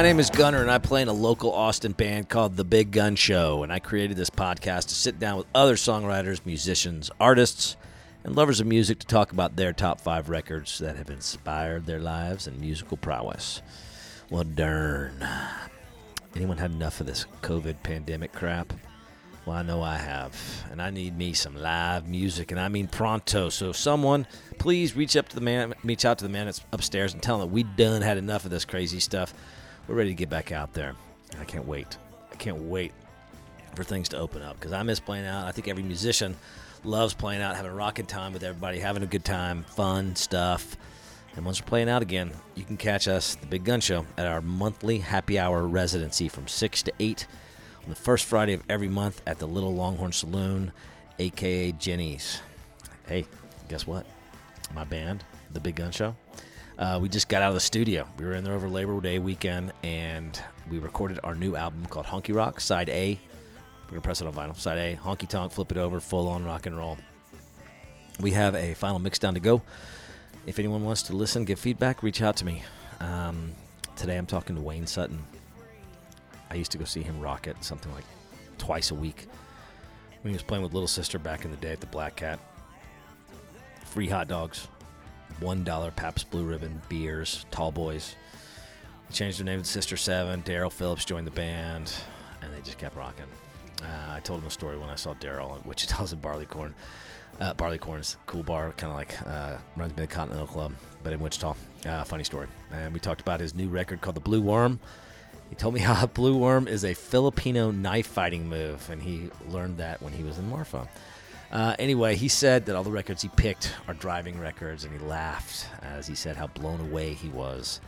My name is Gunner, and I play in a local Austin band called The Big Gun Show. And I created this podcast to sit down with other songwriters, musicians, artists, and lovers of music to talk about their top five records that have inspired their lives and musical prowess. Well, darn. Anyone had enough of this COVID pandemic crap? Well, I know I have. And I need me some live music, and I mean pronto. So, someone, please reach up to the man, reach out to the man that's upstairs and tell him that we done had enough of this crazy stuff. We're ready to get back out there. I can't wait. I can't wait for things to open up because I miss playing out. I think every musician loves playing out, having a rocking time with everybody, having a good time, fun stuff. And once we're playing out again, you can catch us, the Big Gun Show, at our monthly happy hour residency from 6 to 8 on the first Friday of every month at the Little Longhorn Saloon, aka Jenny's. Hey, guess what? My band, the Big Gun Show, uh, we just got out of the studio. We were in there over Labor Day weekend, and we recorded our new album called Honky Rock, Side A. We're gonna press it on vinyl. Side A, honky tonk, flip it over, full on rock and roll. We have a final mix down to go. If anyone wants to listen, give feedback, reach out to me. Um, today I'm talking to Wayne Sutton. I used to go see him rock it something like twice a week when he was playing with Little Sister back in the day at the Black Cat. Free hot dogs, one dollar Pabst Blue Ribbon beers, Tall Boys. He changed their name to Sister Seven. Daryl Phillips joined the band, and they just kept rocking. Uh, I told him a story when I saw Daryl at Wichita's at Barleycorn. Uh, Barleycorn's cool bar, kind of like uh, runs me the Continental Club, but in Wichita. Uh, funny story. And we talked about his new record called The Blue Worm. He told me how Blue Worm is a Filipino knife fighting move, and he learned that when he was in Marfa. Uh, anyway, he said that all the records he picked are driving records, and he laughed as he said how blown away he was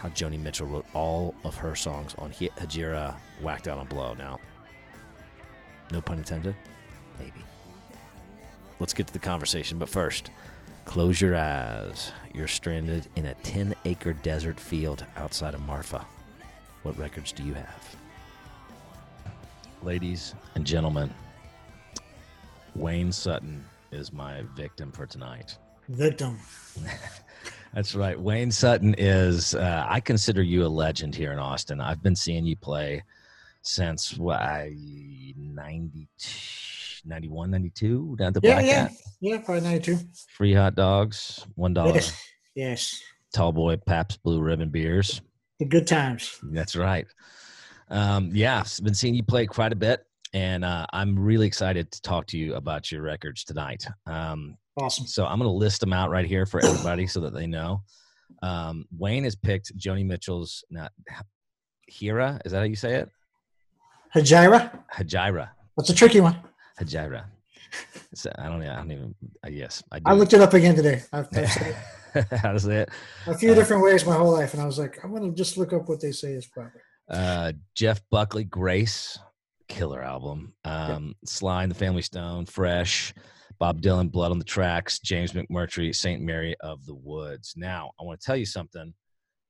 how Joni Mitchell wrote all of her songs on Hejira Whacked Out on Blow. Now, no pun intended? Maybe. Let's get to the conversation, but first, close your eyes. You're stranded in a 10 acre desert field outside of Marfa. What records do you have? Ladies and gentlemen, Wayne Sutton is my victim for tonight. Victim. That's right. Wayne Sutton is, uh, I consider you a legend here in Austin. I've been seeing you play since what, I, 90, 91, 92 down the Yeah, Black yeah. Cat. Yeah, probably 92. Free hot dogs, $1 Yes. Yes. tall boy Pabst Blue Ribbon beers. The good times. That's right. Um, yeah, I've been seeing you play quite a bit, and uh, I'm really excited to talk to you about your records tonight. Um, Awesome. so I'm going to list them out right here for everybody so that they know. Um, Wayne has picked Joni Mitchell's not Hira. Is that how you say it? Hajira. Hajira. That's a tricky one. Hajira. It's, I don't. Know, I don't even. Uh, yes, I do. I looked it up again today. I've, I've how to say it? a few Uh, different ways my whole life, and I was like, I'm gonna just look up what they say is proper. uh, Jeff Buckley, Grace, killer album. Um, Sly and the Family Stone, Fresh, Bob Dylan, Blood on the Tracks, James McMurtry, Saint Mary of the Woods. Now, I want to tell you something.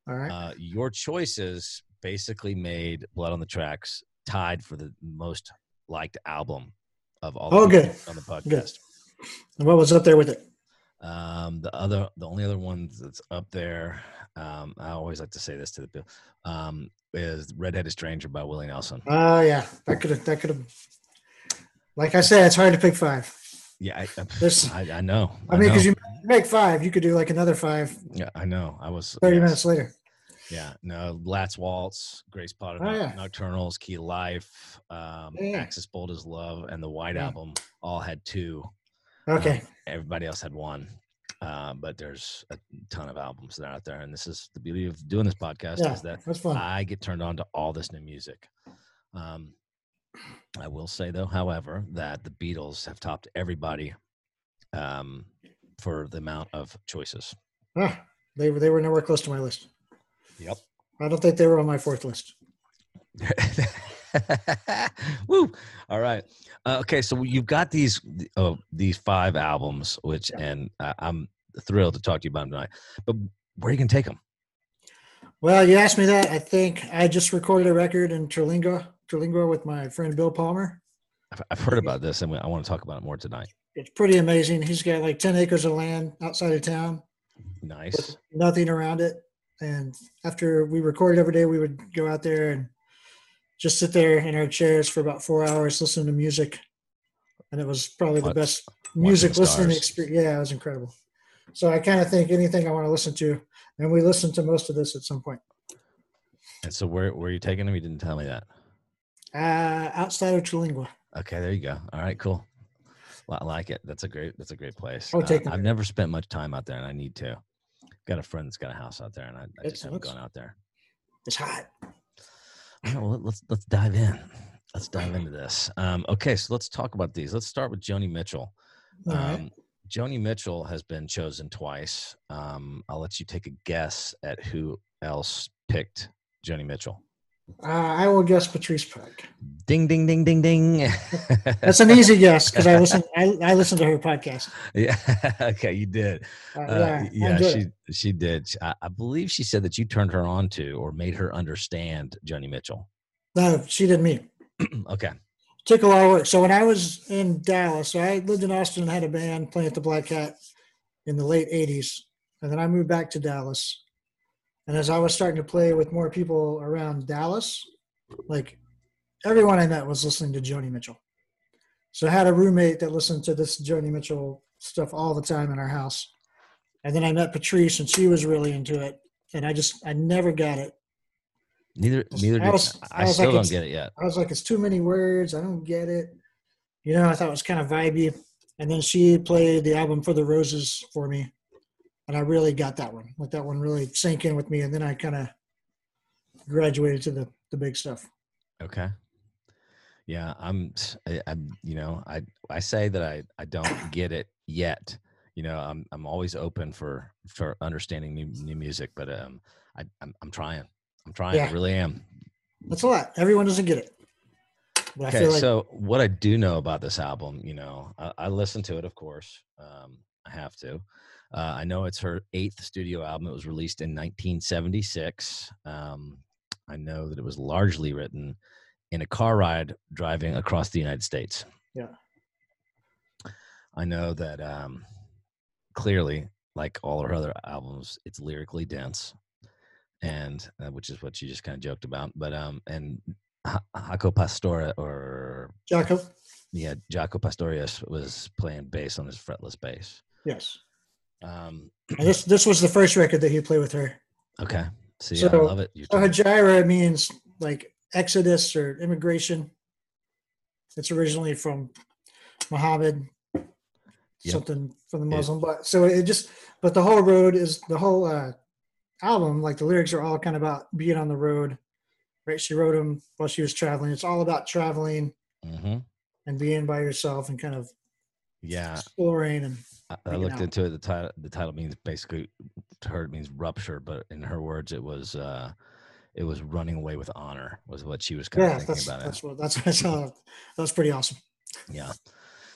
All right. Uh, your choices basically made Blood on the Tracks tied for the most liked album of all Oh, good. on the podcast. Good. and what was up there with it? Um, the other, the only other one that's up there, um, I always like to say this to the people, um, is "Redheaded Stranger" by Willie Nelson. Oh yeah, that could have. That could have. Like I said, it's hard to pick five. Yeah, I, I, I, I know. I mean, because you make five, you could do like another five yeah, I know. I was 30 yes. minutes later. Yeah, no, Last Waltz, Grace Potter, Oh, yeah. Nocturnals, Key Life, um, Yeah. Axis Bold as Love, and the White Yeah. Album all had two. Okay. Um, everybody else had one. Uh, but there's a ton of albums that are out there, and this is the beauty of doing this podcast Yeah, is that that's fun. I get turned on to all this new music. Um, I will say though, however, that the Beatles have topped everybody um, for the amount of choices. Ah, they were they were nowhere close to my list. Yep. I don't think they were on my fourth list. Woo! All right. Uh, okay, so you've got these oh, these five albums, which Yeah. and I I'm thrilled to talk to you about them tonight. But where are you gonna take them? Well, you asked me that. I think I just recorded a record in Terlingua, Terlingua with my friend Bill Palmer. I've, I've heard about this, and I want to talk about it more tonight. It's pretty amazing. He's got like 10 acres of land outside of town Nice. nothing around it. And after we recorded every day, we would go out there and just sit there in our chairs for about four hours, listening to music. And it was probably the best music the listening experience. Yeah, it was incredible. So I kind of think anything I want to listen to, and we listened to most of this at some point. And so where where are you taking him? You didn't tell me that. Uh, outside of Terlingua. Okay, there you go. All right, cool. Well, I like it. That's a great. That's a great place. I would Uh, take them I've there. never spent much time out there, and I need to. Got a friend that's got a house out there, and I, I just haven't gone out there. It's hot. Right, well, let's let's dive in. Let's dive into this. Um, okay, so let's talk about these. Let's start with Joni Mitchell. All right. Um, Joni Mitchell has been chosen twice. Um, I'll let you take a guess at who else picked Joni Mitchell. Uh, I will guess Patrice Pike. Ding, ding, ding, ding, ding. That's an easy guess because I listen. I, I listen to her podcast. yeah. okay, you did. Uh, Uh, yeah, I yeah, she she did. I, I believe she said that you turned her on to or made her understand Joni Mitchell. No, she did me. okay. Took a lot of work. So when I was in Dallas, so I lived in Austin and had a band playing at the Black Cat in the late '80s, and then I moved back to Dallas. And as I was starting to play with more people around Dallas, like everyone I met was listening to Joni Mitchell. So I had a roommate that listened to this Joni Mitchell stuff all the time in our house. And then I met Patrice, and she was really into it. And I just, I never got it. Neither neither I did was- I, I was still like, don't get it yet. I was like, it's too many words. I don't get it. You know, I thought it was kind of vibey. And then she played the album For the Roses for me. And I really got that one. Like that one really sank in with me. And then I kind of graduated to the, the big stuff. Okay. Yeah, I'm. I, I'm. You know, I I say that I I don't get it yet. You know, I'm I'm always open for for understanding new new music, but um, I I'm, I'm trying. I'm trying. I really am. That's a lot. Everyone doesn't get it. But Okay, like so what I do know about this album, you know, I, I listen to it, of course. Um, I have to. Uh, I know it's her eighth studio album. It was released in 1976. Um, I know that it was largely written in a car ride driving across the United States. Yeah. I know that um, clearly, like all her other albums, it's lyrically dense, and uh, which is what you just kind of joked about. But um, and Ha- Jaco Pastora or Jaco. yeah, Jaco Pastorius was playing bass on his fretless bass. Yes. Um, this this was the first record that he played with her. okay, so yeah, I love it. You're So Hejira means like exodus or immigration. It's originally from Muhammad, Yep. something from the Muslim. But so it just, but the whole road is the whole uh, album. Like the lyrics are all kind of about being on the road, right? She wrote them while she was traveling. It's all about traveling Mhm. and being by yourself and kind of Yeah, exploring and I, I looked out. into it. The title, the title means basically, to her it means rupture, but in her words, it was uh, it was running away with honor. Was what she was kind yeah, of thinking that's about that's it. what that's what I saw. That was pretty awesome. Yeah.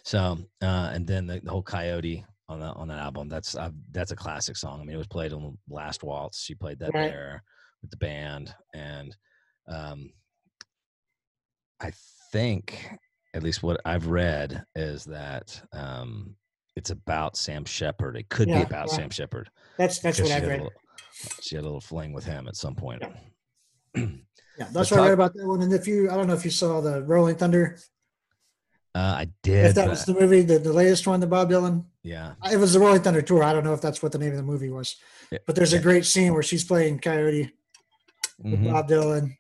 So uh, and then the, the whole Coyote on that on that album. That's uh, that's a classic song. I mean, it was played on the last waltz. She played that Right. there with the band, and um, I think at least what I've read is that um, it's about Sam Shepard. It could Yeah, be about yeah. Sam Shepard. That's that's what I've read. little- she had a little fling with him at some point. Yeah, that's But what I read about that one. And if you, I don't know if you saw the Rolling Thunder, Uh, I did. if that was the movie, the, the latest one, the Bob Dylan. yeah. It was the Rolling Thunder tour. I don't know if that's what the name of the movie was, Yeah, but there's yeah. a great scene where she's playing Coyote with Mhm. Bob Dylan,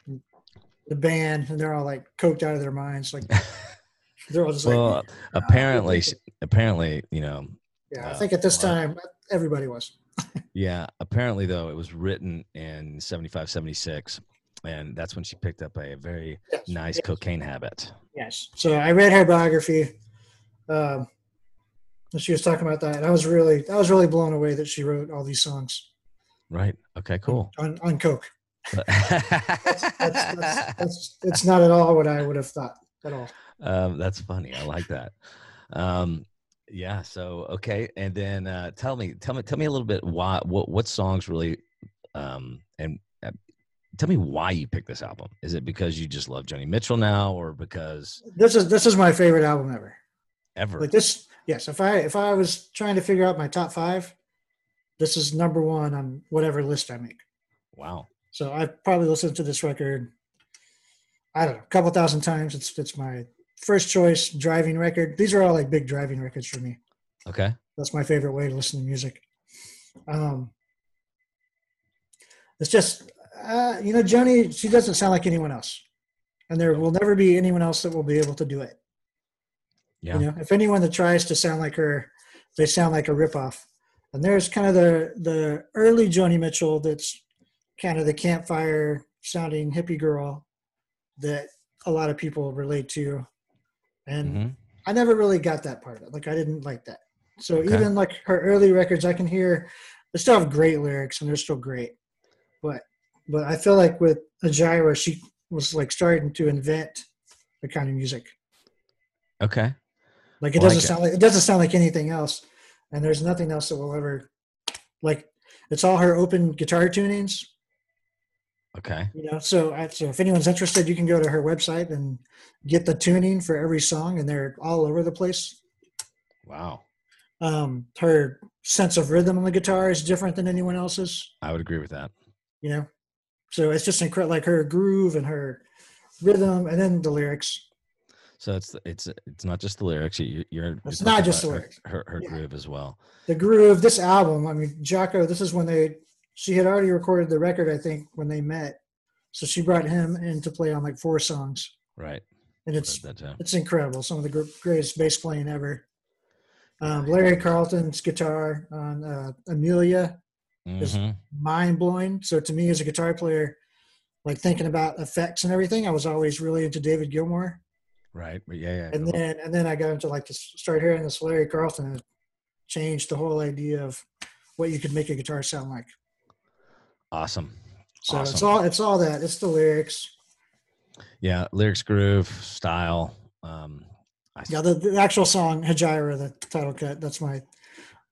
the band, and they're all like coked out of their minds. Like they're all just Well, like, apparently, apparently, you know, yeah. I uh, think at this time everybody was. Yeah, apparently though it was written in 75 76 and that's when she picked up a very Yes, nice yes, cocaine habit. Yes. So I read her biography. Um, and she was talking about that, and I was really, I was really blown away that she wrote all these songs Right. Okay, cool. on on coke. That's, that's, that's, that's, it's not at all what I would have thought at all. Um, that's funny. I like that. Um, yeah, so okay, and then uh, tell me tell me tell me a little bit why what what songs really um and uh, tell me why you picked this album. Is it because you just love Joni Mitchell now or because This is this is my favorite album ever. ever? Like this, yes. If I if I was trying to figure out my top five, this is number one on whatever list I make. Wow. So I've probably listened to this record. I don't know, a couple thousand times. It's it's my first choice driving record. These are all like big driving records for me. Okay. That's my favorite way to listen to music. Um, it's just, uh, you know, Joni, she doesn't sound like anyone else. And there will never be anyone else that will be able to do it. Yeah. You know, if anyone that tries to sound like her, they sound like a ripoff. And there's kind of the the early Joni Mitchell that's kind of the campfire sounding hippie girl that a lot of people relate to. And hmm I never really got that part of it. Like I didn't like that. So Okay. even like her early records, I can hear they still have great lyrics and they're still great. But but I feel like with Ajira, she was like starting to invent the kind of music. Okay. Like it doesn't sound like it doesn't sound like anything else. And there's nothing else that will ever like it's all her open guitar tunings. Okay. You know, so, I, so if anyone's interested, you can go to her website and get the tuning for every song, and they're all over the place. Wow. um, her sense of rhythm on the guitar is different than anyone else's I would agree with that. you know so it's just incredible like her groove and her rhythm and then the lyrics So it's it's it's not just the lyrics. You, you're It's not just the about her- lyrics. Her her Yeah. groove as well. the groove this album i mean Jaco this is when they she had already recorded the record i think when they met so she brought him in to play on like four songs Right. and it's Heard that too. it's incredible some of the greatest bass playing ever um, larry carlton's guitar on uh, amelia is- Mhm. mind blowing. So to me, as a guitar player, like thinking about effects and everything, I was always really into David Gilmour. Right. But yeah, yeah. And then and then I got into like to start hearing this Larry Carlton and changed the whole idea of what you could make a guitar sound like. Awesome. So it's all it's all that. It's the lyrics. Yeah, lyrics, groove, style. Um, I, Yeah, the, the actual song Hejira, the title cut. That's my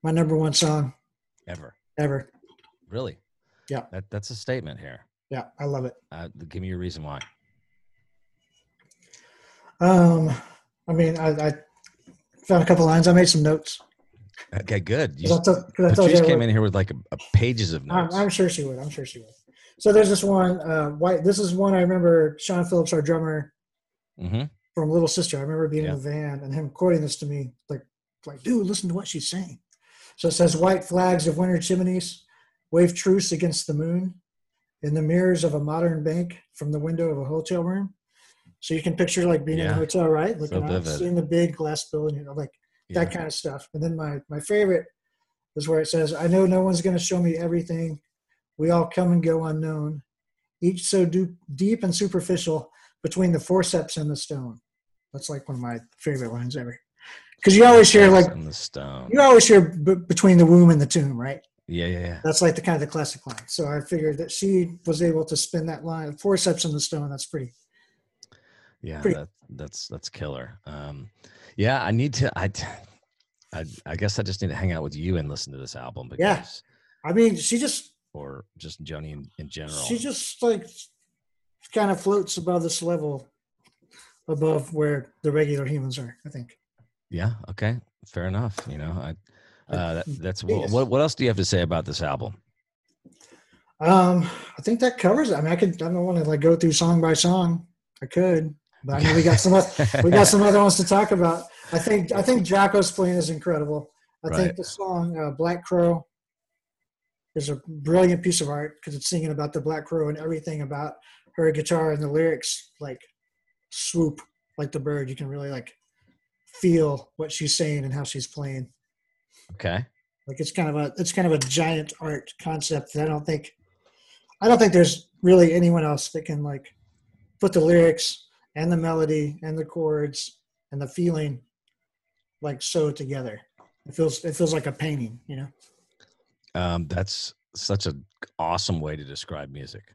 my number one song ever ever. really. Yeah. That that's a statement here. Yeah, I love it. Uh, give me your reason why. Um, I mean, I, I found a couple lines. I made some notes. Okay, good. You, 'Cause I told- I told Patrice came would- in here with like a, a pages of I'm, notes. I'm sure she would. I'm sure she would. So there's this one. Uh, white. This is one I remember. Sean Phillips, our drummer hmm from Little Sister. I remember being Yeah. in the van and him quoting this to me, like, like, dude, listen to what she's saying. So it says, "White flags of winter chimneys wave truce against the moon in the mirrors of a modern bank from the window of a hotel room." So you can picture like being in a hotel, right? Looking out, vivid. seeing the big glass building, you know, like Yeah. that kind of stuff. And then my my favorite is where it says, "I know no one's going to show me everything. We all come and go unknown, each so du- deep and superficial between the forceps and the stone." That's like one of my favorite lines ever. Because you always hear like the stone. you always hear b- between the womb and the tomb, right? Yeah, yeah, yeah. That's like the kind of the classic line. So I figured that she was able to spin that line, forceps in the stone. That's pretty. Yeah, Pretty- that, that's that's killer. Um, yeah, I need to. I, I, I guess I just need to hang out with you and listen to this album because, Yeah. I mean, she just or just Joni in, in general. she just like kind of floats above this level, above where the regular humans are. I think. yeah. Okay. Fair enough. You know, I. Uh, that, that's Yes. what. What else do you have to say about this album? Um, I think that covers it. I mean, I could. I don't want to like go through song by song. I could, but I know we got some. we got some other ones to talk about. I think. I think Jaco's playing is incredible. I Right. think the song uh, "Black Crow" is a brilliant piece of art because it's singing about the black crow and everything about her guitar and the lyrics like swoop like the bird. You can really like feel what she's saying and how she's playing. Okay. Like it's kind of a it's kind of a giant art concept that I don't think I don't think there's really anyone else that can like put the lyrics and the melody and the chords and the feeling like sew together. It feels it feels like a painting, you know. Um, that's such an awesome way to describe music.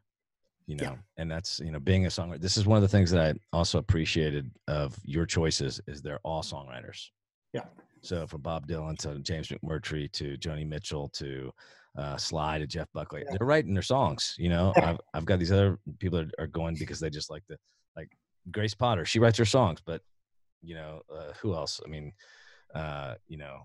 You know, Yeah. and that's you know being a songwriter. This is one of the things that I also appreciated of your choices is they're all songwriters. Yeah. So from Bob Dylan to James McMurtry to Joni Mitchell to uh, Sly to Jeff Buckley, Yeah. they're writing their songs. You know, I've I've got these other people that are going because they just like the like Grace Potter. She writes her songs, but you know uh, who else? I mean, uh, you know,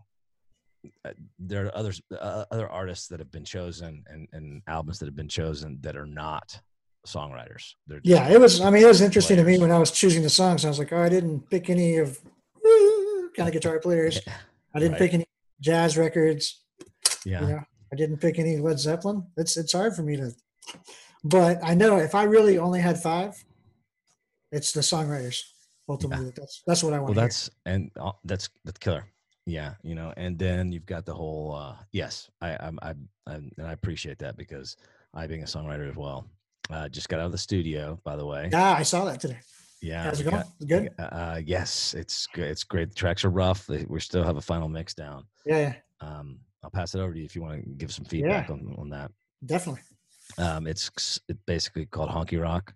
uh, there are others uh, other artists that have been chosen and, and albums that have been chosen that are not songwriters. They're yeah, it was. I mean, it was interesting players. to me when I was choosing the songs. I was like, oh, I didn't pick any of kind of guitar players. I didn't right. pick any jazz records. Yeah. You know, I didn't pick any Led Zeppelin. It's it's hard for me to, but I know if I really only had five, it's the songwriters. Ultimately, yeah. that's that's what I want. Well, that's hear. and uh, that's that's killer. Yeah, you know, and then you've got the whole. uh Yes, I I'm I, I and I appreciate that because I being a songwriter as well. Uh, just got out of the studio, by the way. Yeah, I saw that today. Yeah, how's it going? Got, good. Uh, yes, it's good. It's great. The tracks are rough. We still have a final mix down. Yeah. yeah. Um, I'll pass it over to you if you want to give some feedback yeah, on on that. Definitely. Um, it's it's basically called honky rock.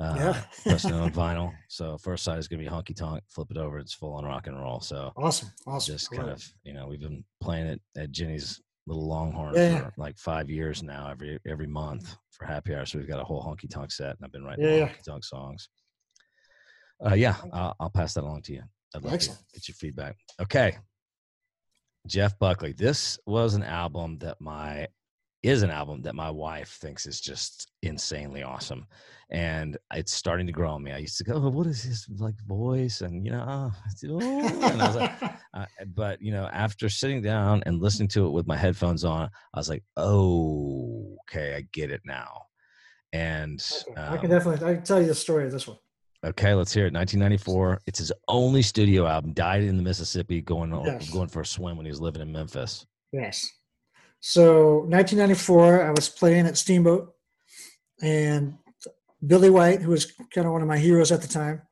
Uh, yeah. pressing on vinyl. So first side is gonna be honky tonk. Flip it over, it's full on rock and roll. So awesome, awesome. Just kind of you know we've been playing it at Jenny's little Longhorn yeah. for like five years now. Every every month for happy hour. So we've got a whole honky tonk set, and I've been writing yeah. honky tonk songs. Uh, yeah, I'll, I'll, pass that along to you. I'd love Excellent. to get your feedback. Okay, Jeff Buckley. This was an album that my is an album that my wife thinks is just insanely awesome and it's starting to grow on me. I used to go oh, what is his like voice? And you know oh, and I was like, uh, but you know after sitting down and listening to it with my headphones on i was like oh okay i get it now. And um, i can definitely i can tell you the story of this one. Okay let's hear it. 1994 it's his only studio album died in the mississippi going yes. going for a swim when he was living in memphis. Yes. So 1994, I was playing at Steamboat, and Billy White, who was kind of one of my heroes at the time,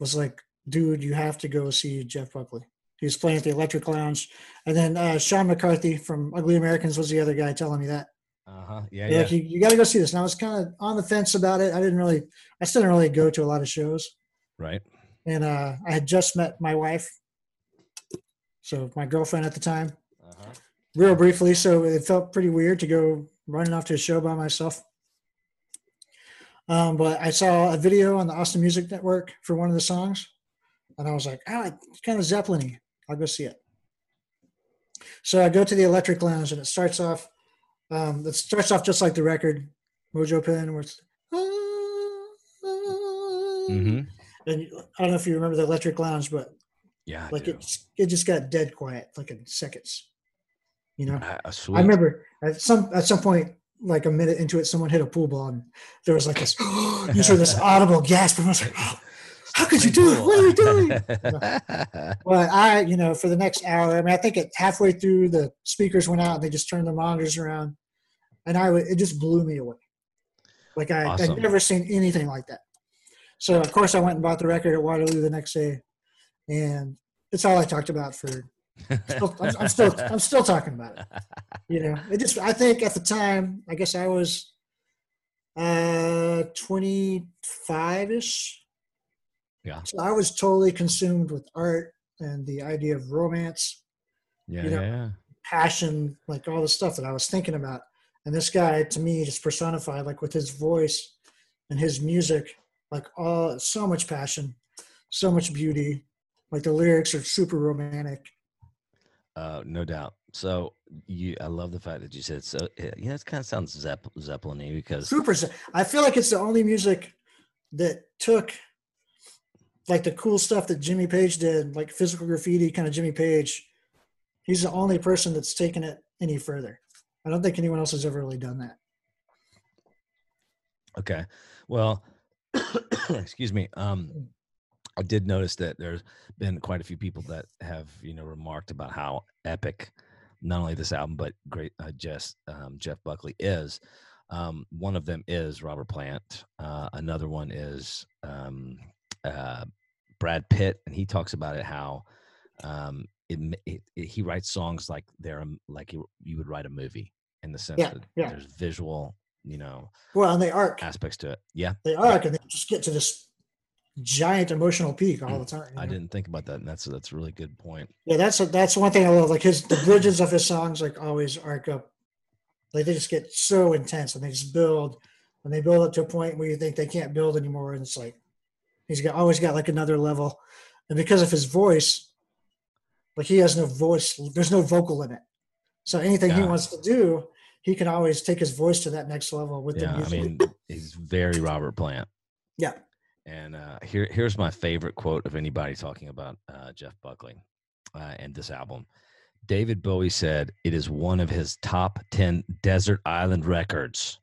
was like, "Dude, you have to go see Jeff Buckley." He was playing at the Electric Lounge, and then uh, Sean McCarthy from Ugly Americans was the other guy telling me that. Uh huh. Yeah, yeah. Like, you, you got to go see this. And I was kind of on the fence about it. I didn't really, I still didn't really go to a lot of shows. Right. And uh, I had just met my wife, so my girlfriend at the time real briefly. So it felt pretty weird to go running off to a show by myself. Um, but I saw a video on the Austin Music Network for one of the songs, and I was like, "Ah, oh, it's kind of Zeppelin-y. I'll go see it." So I go to the Electric Lounge, and it starts off. Um, it starts off just like the record, Mojo Pin, where it's. Mm-hmm. And I don't know if you remember the Electric Lounge, but yeah, like it, it just got dead quiet, like in seconds. You know, uh, I remember at some at some point, like a minute into it, someone hit a pool ball, and there was like this, you heard this audible gasp, and I was like, oh, "How could you do it? What are you doing?" well, I, you know, for the next hour, I mean, I think it halfway through the speakers went out, and they just turned the monitors around, and I, it just blew me away. Like I, awesome. I'd never seen anything like that. So of course, I went and bought the record at Waterloo the next day, and it's all I talked about for still, I'm, I'm, still I'm still talking about it. You know, it just I think at the time, I guess I was uh 25 ish. Yeah. So I was totally consumed with art and the idea of romance. Yeah, you know, yeah. Passion, like all the stuff that I was thinking about. And this guy to me just personified like with his voice and his music, like all so much passion, so much beauty. Like the lyrics are super romantic uh, no doubt. So you, I love the fact that you said so. Yeah, it kind of sounds Zepp, Zeppelin-y because super. I feel like it's the only music that took like the cool stuff that Jimmy Page did, like physical graffiti, kind of Jimmy Page. He's the only person that's taken it any further. I don't think anyone else has ever really done that. Okay, well, excuse me. Um, mm. I did notice that there's been quite a few people that have you know remarked about how epic not only this album but great uh, Jess, um, Jeff Buckley is. Um, one of them is Robert Plant. Uh, another one is um, uh, Brad Pitt, and he talks about it how um, it, it, it, he writes songs like they're like you, you would write a movie in the sense yeah, that yeah. there's visual, you know, well, and they arc aspects to it. Yeah, they arc, and they just get to this giant emotional peak all the mm, time. I know? didn't think about that, and that's that's a really good point. Yeah, that's a, that's one thing I love. Like his the bridges of his songs like always arc up. Like they just get so intense, and they just build, and they build up to a point where you think they can't build anymore, and it's like he's got always got like another level, and because of his voice, like he has no voice. There's no vocal in it. So anything he wants to do, he can always take his voice to that next level with the Yeah, I mean, he's very Robert Plant. yeah. And uh, here, here's my favorite quote of anybody talking about uh, Jeff Buckley uh, and this album. David Bowie said it is one of his top 10 desert island records,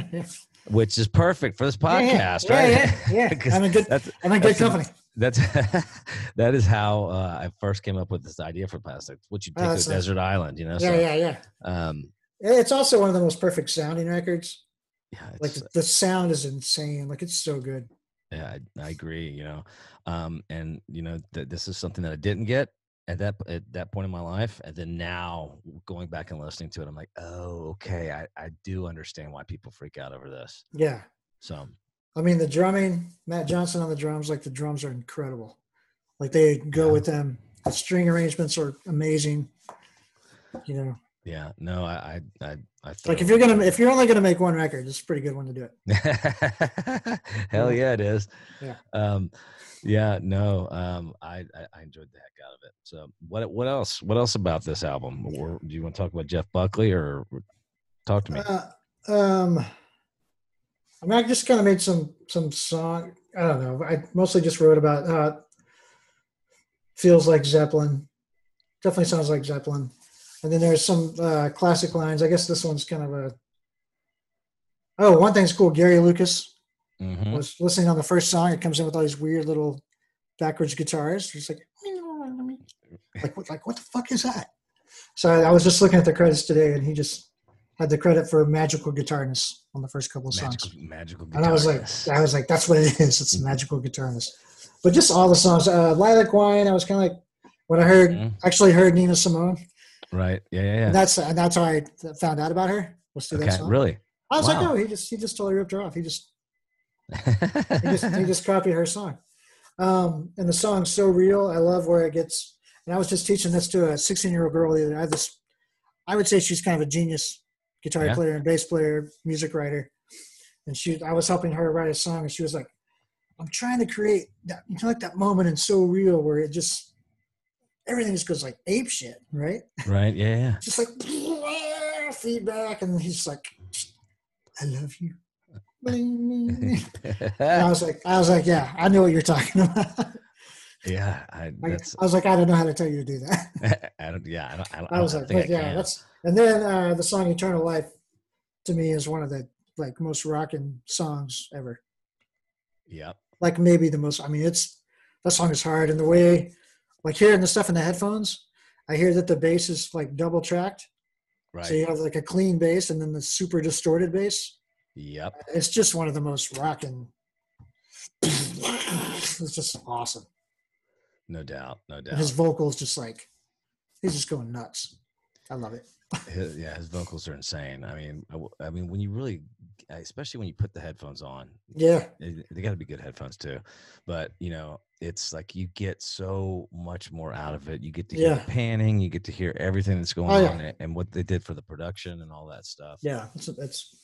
which is perfect for this Yeah, yeah, podcast, yeah, right? Yeah, yeah. I'm in good. that's, I'm in good company. that's that is how uh, I first came up with this idea for plastic. What you Oh, take to a nice. desert island, you know? Yeah, so, yeah, yeah. Um, It's also one of the most perfect sounding records. yeah, Like the, the sound is insane. Like it's so good. Yeah, I, I agree. You know, um, and you know that this is something that I didn't get at that at that point in my life, and then now going back and listening to it, I'm like, oh, okay, I I do understand why people freak out over this. Yeah. So I mean, the drumming, Matt Johnson on the drums, like the drums are incredible. Like they go Yeah. with them. The string arrangements are amazing. You know, yeah, no, I I I, I like if you're gonna if you're only gonna make one record, it's a pretty good one to do it. Hell yeah, it is. Yeah. Um, yeah, no, um, I, I enjoyed the heck out of it. So what what else? What else about this album? Or do you want to talk about Jeff Buckley or talk to me? Uh, um, I mean, I just kind of made some some song. I don't know. I mostly just wrote about uh, feels like Zeppelin. Definitely sounds like Zeppelin. And then there's some uh, classic lines. I guess this one's kind of a. Oh, one thing's cool. Gary Lucas Mhm. was listening on the first song. It comes in with all these weird little backwards guitars. It's like, like what, like what the fuck is that? So I, was just looking at the credits today, and he just had the credit for magical guitarness on the first couple of songs. Magical, magical And I was like. I was like, that's what it is. It's magical guitarness. But just all the songs, uh, Lilac Wine. I was kind of like when I heard, Mhm. actually heard Nina Simone. Right? Yeah, yeah, And that's and that's how I found out about her. Was through yeah. that song. really? I was like, Wow. oh, he just he just totally ripped her off. He just he just he just copied her song. Um, and the song's so real. I love where it gets. And I was just teaching this to a 16 year old girl the other. day. I this. I would say she's kind of a genius guitar Yeah. player and bass player, music writer. And she, I was helping her write a song, and she was like, "I'm trying to create that, you know, like that moment in so real where it just everything just goes like ape shit, right? right? Yeah, yeah. Just like feedback, and he's like, "I love you." I was like, I was like, yeah, I know what you're talking about. yeah, I, I, that's. I was like, I don't know how to tell you to do that. I don't. Yeah, I don't. I, don't, I was don't like, think but I yeah, that's and then uh, the song "Eternal Life" to me is one of the like most rocking songs ever. Yep. Like maybe the most. I mean, it's that song is hard, and the way like hearing the stuff in the headphones, I hear that the bass is like double tracked, Right. so you have like a clean bass and then the super distorted bass. Yep. It's just one of the most rocking. It's just awesome. No doubt. No doubt. And his vocals just like he's just going nuts. I love it. His- yeah, his vocals are insane. I mean, I mean, when you really, especially when you put the headphones on, Yeah, they, they got to be good headphones too. But you know, it's like you get so much more out of it. You get to hear Yeah. the panning, you get to hear everything that's going Oh, yeah. on, and what they did for the production and all that stuff. yeah. It's, it's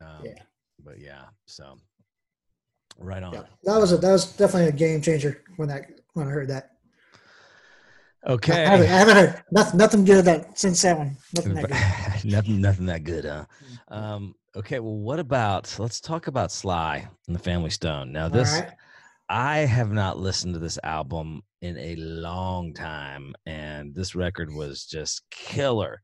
Um, Yeah. But yeah, so right on. yeah. That was a that was definitely a game changer when that when I heard that. I haven't, I haven't heard nothing nothing good that since that one. Nothing that good. nothing, nothing that good, huh? Mm. Um, okay, well, what about let's talk about Sly and the Family Stone. Now, this right. I have not listened to this album in a long time, and this record was just killer.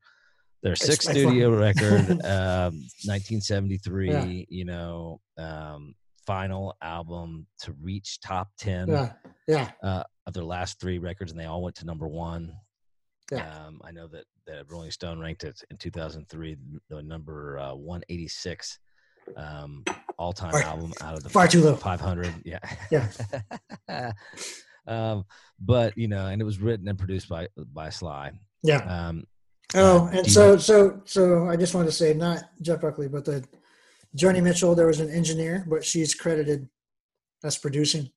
Their sixth studio record, um, 1973. You know, um, final album to reach top ten Yeah, yeah, uh, of their last three records, and they all went to number one. Yeah. Um, I know that, that Rolling Stone ranked it in 2003 the number uh, 186 um, all time Far- album out of the far too low. 500. Yeah. Yeah. um, but you know, and it was written and produced by by Sly. yeah. Um, Oh, uh, and so you- so so I just wanted to say not Jeff Buckley, but the Joni Mitchell. There was an engineer, but she's credited as producing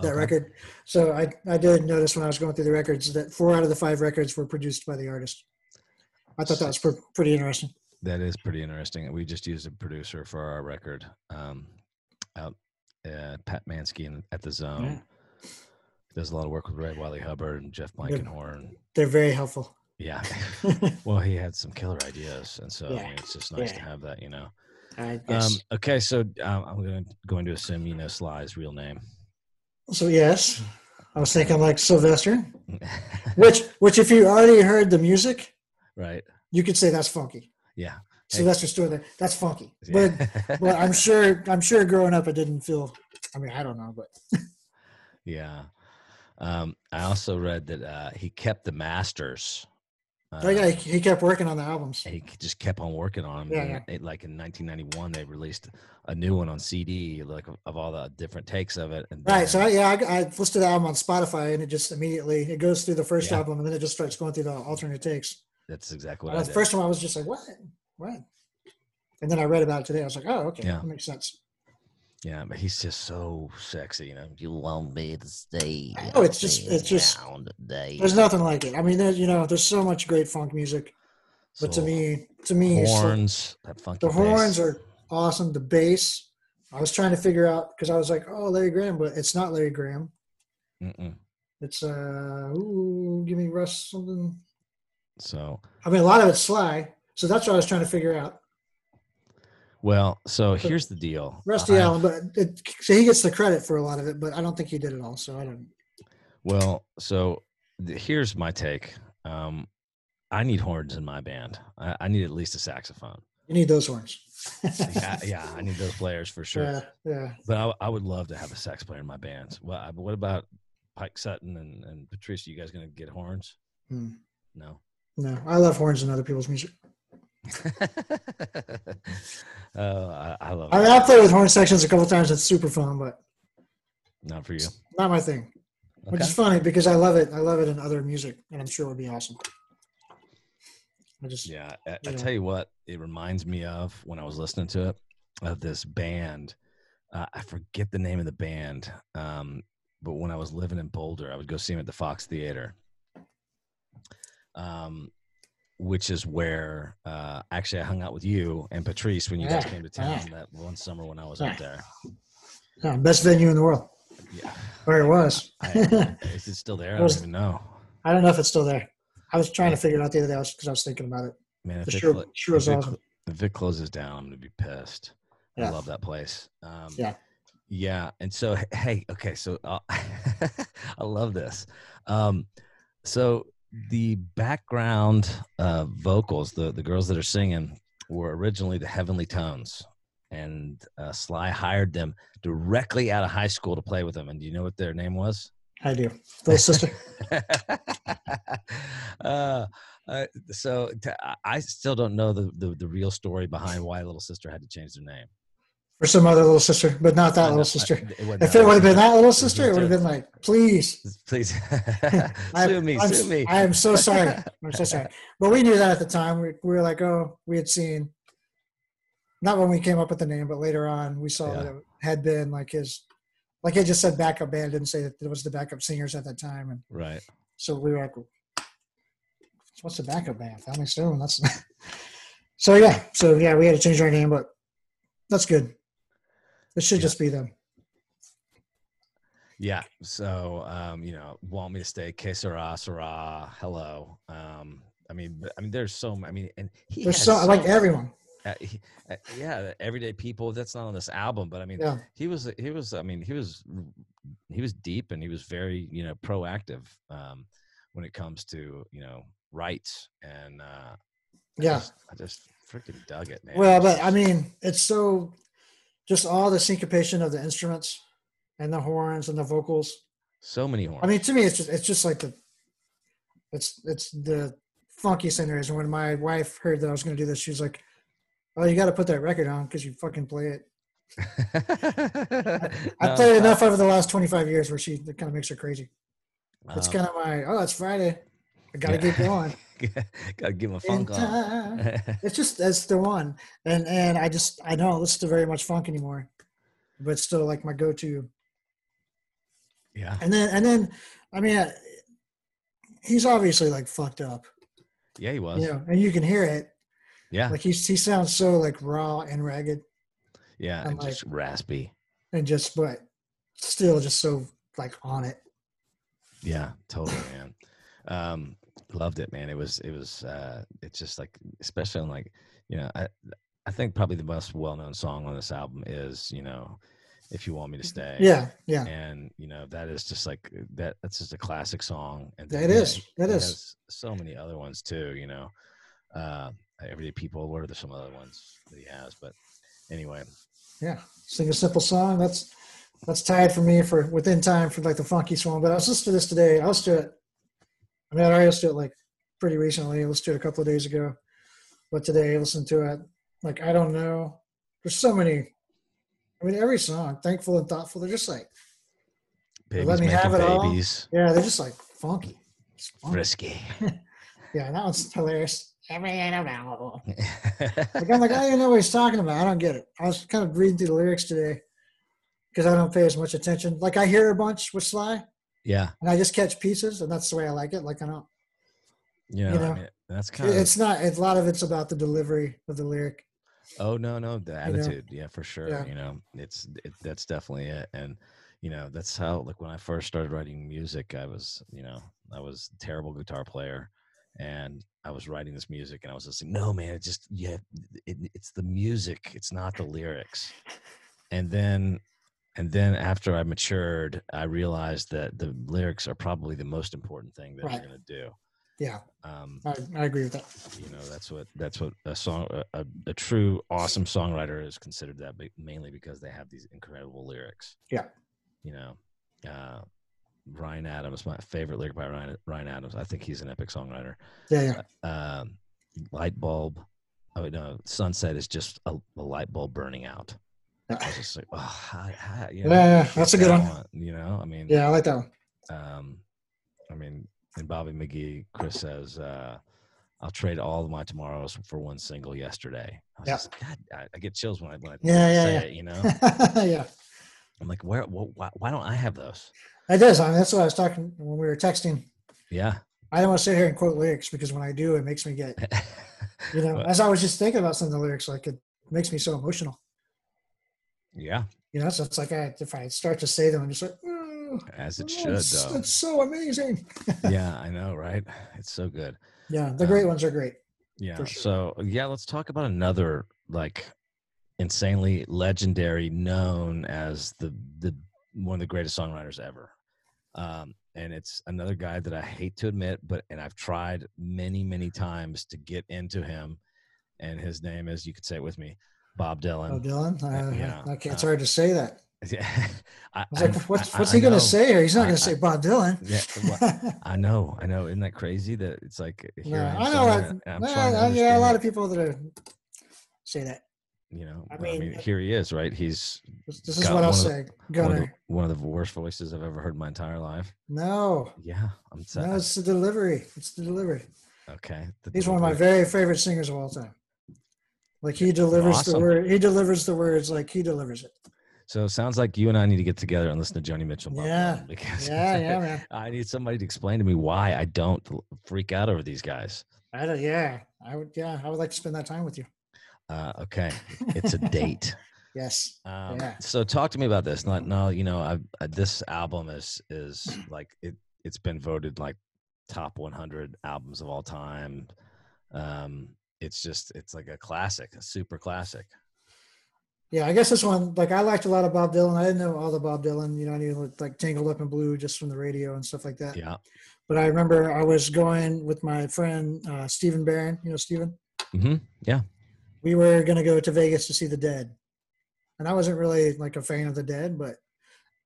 that okay. record. So I I did notice when I was going through the records that four out of the five records were produced by the artist. I thought that was pre- pretty interesting. That is pretty interesting. We just used a producer for our record, um, out uh, Pat Manske in, at the Zone. Does a lot of work with Ray Wylie Hubbard and Jeff Plankenhorn. They're very helpful. Yeah. well, he had some killer ideas, and so I mean, it's just nice to have that, you know. Um, okay, so um, I'm going to going to assume you know Sly's real name, so yes, I was thinking like Sylvester, which which if you already heard the music, right? you could say that's funky. Yeah. Sylvester Stallone, that's funky. Yeah. But but I'm sure I'm sure growing up it didn't feel. I mean I don't know, but yeah. Um, I also read that uh, he kept the masters. Uh, that guy he kept working on the albums. he just kept on working on them. Yeah, yeah. It, like in 1991, they released a new one on CD, like of, of all the different takes of it. And Right. So I, yeah, I, I listened to the album on Spotify and it just immediately it goes through the first Yeah. album and then it just starts going through the alternate takes. That's exactly Uh, what I the first one I was just like, what? What? And then I read about it today. I was like, oh, okay, Yeah. that makes sense. Yeah, but he's just so sexy, you know. You want me to stay? Oh, it's just- it's just- today. There's nothing like it. I mean, there's you know, there's so much great funk music, but to me, to me, like- horns, that funky. the horns are awesome. The bass, I was trying to figure out because I was like, oh, Larry Graham, but it's not Larry Graham. Mm-mm. It's uh, ooh, give me Russ something. So I mean, a lot of it's Sly, so that's what I was trying to figure out. well, so here's the deal. Rusty I- Allen, but it, so he gets the credit for a lot of it, but I don't think he did it all. So I don't. Well, so th- here's my take. Um, I need horns in my band. I, I need at least a saxophone. You need those horns. yeah, yeah, I need those players for sure. Yeah, yeah. But I, I would love to have a sax player in my band. Well, I- what about Pike Sutton and, and Patricia? You guys gonna get horns? Hmm. No. No, I love horns in other people's music. oh, I, I love I it. mean, I played with horn sections a couple times. It's super fun, but Not for you. not my thing. Which is funny because I love it. I love it in other music, and I'm sure it would be awesome. I just Yeah, I, I tell you what, it reminds me of when I was listening to it of this band. Uh, I forget the name of the band, um, but when I was living in Boulder, I would go see them at the Fox Theater, um, which is where uh, actually I hung out with you and Patrice when you guys came to town yeah. that one summer when I was Yeah. up there. yeah, best venue in the world, Yeah, or it was. I, is it still there? I It don't even know. I don't know if it's still there. I was trying to figure it out the other day because I was thinking about it. Man, if it, sure- sure if it awesome. if it closes down, I'm gonna be pissed. I love that place. Um, Yeah. Yeah, and so hey, okay, so uh, I love this. Um, so the background uh, vocals, the the girls that are singing, were originally the Heavenly Tones, and uh, Sly hired them directly out of high school to play with them. And do you know what their name was? I do. Little sister. uh, uh, so t- I- I still don't know the, the the real story behind why Little Sister had to change their name. For some other little sister, but not that I know- little sister. wasn't If it would have been that little sister, it would have been like, please. Please I- sue me, I'm, sue me. I am so sorry. I'm so sorry. But we knew that at the time. We, we were like, oh, we had seen, not when we came up with the name, but later on, we saw Yeah. that it had been like his, like it just said backup band, didn't say that it was the backup singers at that time. And right. so we were like, what's the backup band? Family Stone. That's so yeah. So yeah, we had to change our name, but that's good. It should Yeah. just be them. Yeah. So, um, you know, want me to stay? Que sera, sera. Hello. Um, I mean, I mean, there's so. I mean, and he There's has so like everyone. uh, he, uh, yeah, everyday people. That's not on this album, but I mean, Yeah. he was. He was. I mean, he was. He was deep, and he was very, you know, proactive um, when it comes to you know rights, and uh, I Yeah. just, I just freaking dug it, man. Well, but I mean, it's so just all the syncopation of the instruments and the horns and the vocals. so many horns. I mean, to me, it's just it's just like the it's it's the funky centers. And when my wife heard that I was going to do this, she was like, "Oh, you got to put that record on because you fucking play it." I No, played uh, enough over the last twenty five years where she it kind of makes her crazy. It's um, kind of my oh, it's Friday. I got to Yeah. get going. Gotta give him a funk on. It's just that's the one, and and I just I don't listen to very much funk anymore, but still like my go to. yeah. And then and then, I mean, I- he's obviously like fucked up, Yeah, he was. you know, and you can hear it. Yeah. Like he's he sounds so like raw and ragged, Yeah. I'm And just raspy. and just but still just so like on it. Yeah, totally, man. Um, loved it, man. It was it was uh it's just like especially on like, you know, I I think probably the most well known song on this album is, you know, if you want me to stay. Yeah, yeah. And you know, that is just like that that's just a classic song. And it is. That is. so many other ones too, you know. Uh Everyday People, what are some other ones that he has? But anyway, Yeah, sing a simple song. That's that's tied for me for within time for like the funky song. But I was listening to this today. I listened to it. I mean, I listened to it like pretty recently. I listened to it a couple of days ago, but today I listened to it. Like I don't know. There's so many. I mean, every song, thankful and thoughtful. They're just like babies Let Me Have It All. yeah, they're just like funky. It's funky. Frisky. Yeah, that one's hilarious. Every animal. Like I'm like, I don't even know what he's talking about. I don't get it. I was kind of reading through the lyrics today because I don't pay as much attention. Like I hear a bunch with Sly, yeah. and I just catch pieces, and that's the way I like it. Like I don't. You know, You I know, mean, that's kind of It's not. It's, a lot of it's about the delivery of the lyric. Oh no, no, the know? attitude, yeah, for sure. Yeah. You know, it's it, that's definitely it, and you know that's how like when I first started writing music, I was you know I was a terrible guitar player, and I was writing this music, and I was just like, no man, it just yeah, it, it's the music, it's not the lyrics, and then and then after I matured, I realized that the lyrics are probably the most important thing that Right. you're gonna do. Yeah, Um, I, I agree with that. you know that's what that's what a song a, a, true awesome songwriter is considered that mainly because they have these incredible lyrics Yeah. you know uh ryan adams my favorite lyric by ryan, ryan adams i think he's an epic songwriter Yeah, yeah, um light bulb oh no sunset is just a, a light bulb burning out i was just like oh how, how, you know, Yeah, that's a good one. you know i mean yeah. I like that one. um, I mean, and Bobby McGee, Chris says, uh, "I'll trade all of my tomorrows for one single yesterday." I was Yeah. just, God, I, I get chills when I when I Yeah, yeah, say yeah. it. You know, yeah, I'm like, where? Wh- why, why don't I have those? it does. I mean, that's what I was talking when we were texting. Yeah, I don't want to sit here and quote lyrics because when I do, it makes me get you know. Well- As I was just thinking about some of the lyrics, like it makes me so emotional. Yeah, You know, so it's like I, if I start to say them, I'm just like, "Oh, as it oh, should, it's, though. it's so amazing. yeah, I know, right? It's so good. Yeah, the great Um, ones are great. Yeah. Sure. So yeah, let's talk about another like insanely legendary, known as the the one of the greatest songwriters ever. Um, and it's another guy that I hate to admit, but and I've tried many, many times to get into him. And his name is, you could say it with me, Bob Dylan. Oh, Dylan, uh, yeah, okay, it's hard to say that. Yeah. I, I was like, I- what's, I- what's he going to say here? He's not going to say Bob Dylan. Yeah, well, I know, I know. Isn't that crazy that it's like No, here I know. saying That, it, and I'm well, yeah, a lot of people that are, say that. you know I I mean, mean, here he is right he's This, is what I'll say. one of, the, Gunner. one of the worst voices i've ever heard in my entire life No, yeah i'm sad no, it's the delivery. It's the delivery. okay the He's one of my very favorite singers of all time. Like he delivers the word. He delivers the words like he delivers it. so it sounds like you and i need to get together and listen to joni mitchell Yeah. Because Yeah, yeah, man. i need somebody to explain to me why i don't freak out over these guys I don't, yeah, I would. Yeah, I would like to spend that time with you. uh, okay it's a date Yes. Um, Yeah. So talk to me about this. Not no, you know, I, I this album is is like it. It's been voted like top 100 albums of all time. Um, it's just it's like a classic, a super classic. Yeah, I guess this one, like I liked a lot of Bob Dylan. I didn't know all the Bob Dylan, you know, I knew like Tangled Up in Blue just from the radio and stuff like that. Yeah. But I remember I was going with my friend uh, Stephen Barron. You know Stephen. hmm Yeah. We were gonna go to Vegas to see the Dead, and I wasn't really like a fan of the Dead, but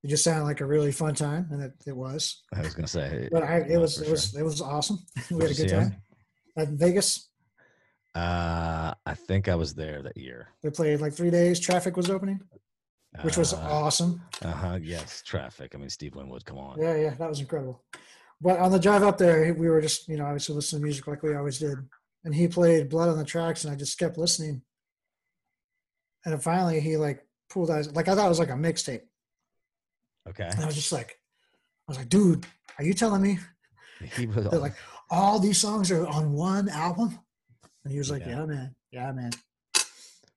it just sounded like a really fun time, and it, it was. I was gonna say. But I, it was it was it was awesome. we had a good time at Vegas. Uh, I think I was there that year. They played like three days. Traffic was opening, which was Uh awesome. Uh huh. Yes, traffic. I mean, Steve Winwood. Come on. Yeah, yeah, that was incredible. But on the drive up there, we were just, you know, obviously listening to music like we always did. And he played Blood on the Tracks, and I just kept listening. And then finally, he like pulled out, like I thought it was like a mixtape. Okay. And I was just like, I was like, dude, are you telling me He was that like all these songs are on one album? And he was like, Yeah. yeah, man, yeah, man.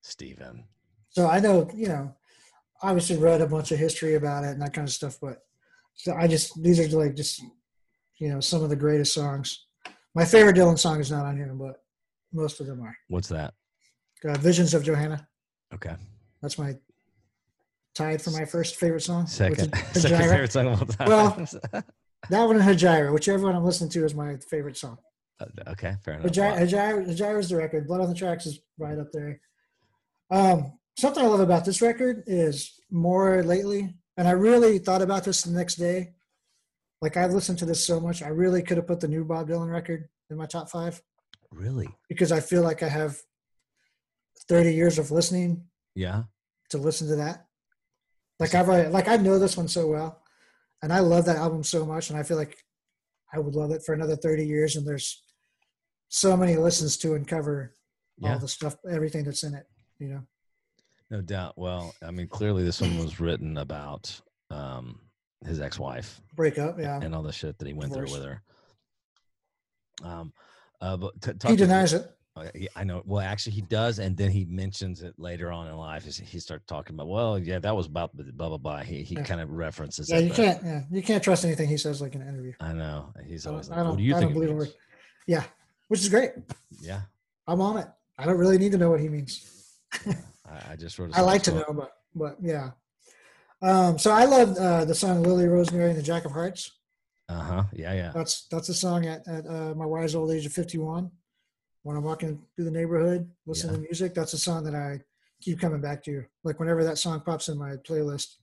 Steven. So I know, you know, obviously read a bunch of history about it and that kind of stuff, but so I just these are like just you know some of the greatest songs. My favorite Dylan song is not on here, but most of them are. What's that? Uh, Visions of Johanna. Okay. That's my tied for my first favorite song. Second, second favorite song of all time. Well, That one and Hejira, whichever one I'm listening to is my favorite song. Uh, okay, fair enough. Hejira is the record. Blood on the Tracks is right up there. Um, something I love about this record is more lately, and I really thought about this the next day. Like I've listened to this so much, I really could have put the new Bob Dylan record in my top five Really? because I feel like I have 30 years of listening Yeah. to listen to that. Like I've already- like I know this one so well, and I love that album so much, and I feel like I would love it for another 30 years. And there's so many listens to and cover Yeah. all the stuff, everything that's in it. You know, No doubt. Well, I mean, clearly this one was written about um, his ex-wife break up. Yeah, and all the shit that he went through with her. Um, uh, but t- talk he to me- denies it. Uh, I know. Well, actually, he does, and then he mentions it later on in life. He starts talking about, well, yeah, that was about the blah blah blah. He he Yeah. kind of references. Yeah, it, you can't. Yeah, you can't trust anything he says like in an interview. I know. He's I always don't- like, "What don't- do you I think?" don't believe a means?" word. Yeah, which is great. Yeah, I'm on it. I don't really need to know what he means. I, I just wrote. I like to know, but but yeah. Um, so I love uh, the song "Lily Rosemary and the Jack of Hearts." Uh-huh. Yeah, yeah. That's that's a song at, at uh, my wise old age of 51. When I'm walking through the neighborhood, listening to music, that's a song that I keep coming back to. Like whenever that song pops in my playlist,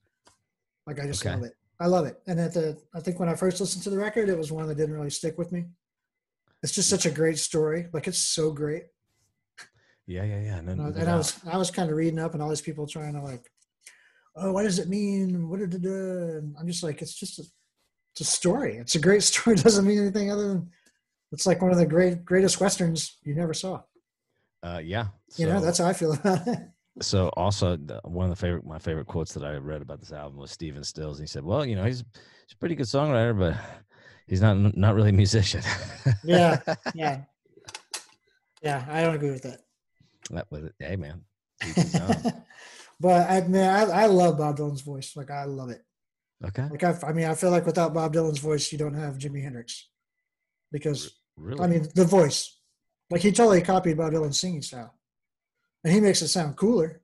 like I just Okay. love it. I love it. And at the, I think when I first listened to the record, it was one that didn't really stick with me. It's just such a great story. Like it's so great. Yeah, yeah, yeah. No, And, I, and I was I was kind of reading up and all these people trying to like, oh, what does it mean? What did it do? And I'm just like, it's just a, it's a story. It's a great story. It doesn't mean anything other than it's like one of the great greatest westerns you never saw. Uh, yeah. You know, that's how I feel about it. so also one of the favorite my favorite quotes that I read about this album was Stephen Stills. He said, "Well, you know, he's he's a pretty good songwriter, but he's not not really a musician." Yeah. Yeah. Yeah, I don't agree with that. that was it. Hey, man. each his own. but I mean, I, I love Bob Dylan's voice. Like I love it. okay. Like I, I mean, I feel like without Bob Dylan's voice, you don't have Jimi Hendrix, because Really? I mean, the voice. Like he totally copied Bob Dylan's singing style, and he makes it sound cooler.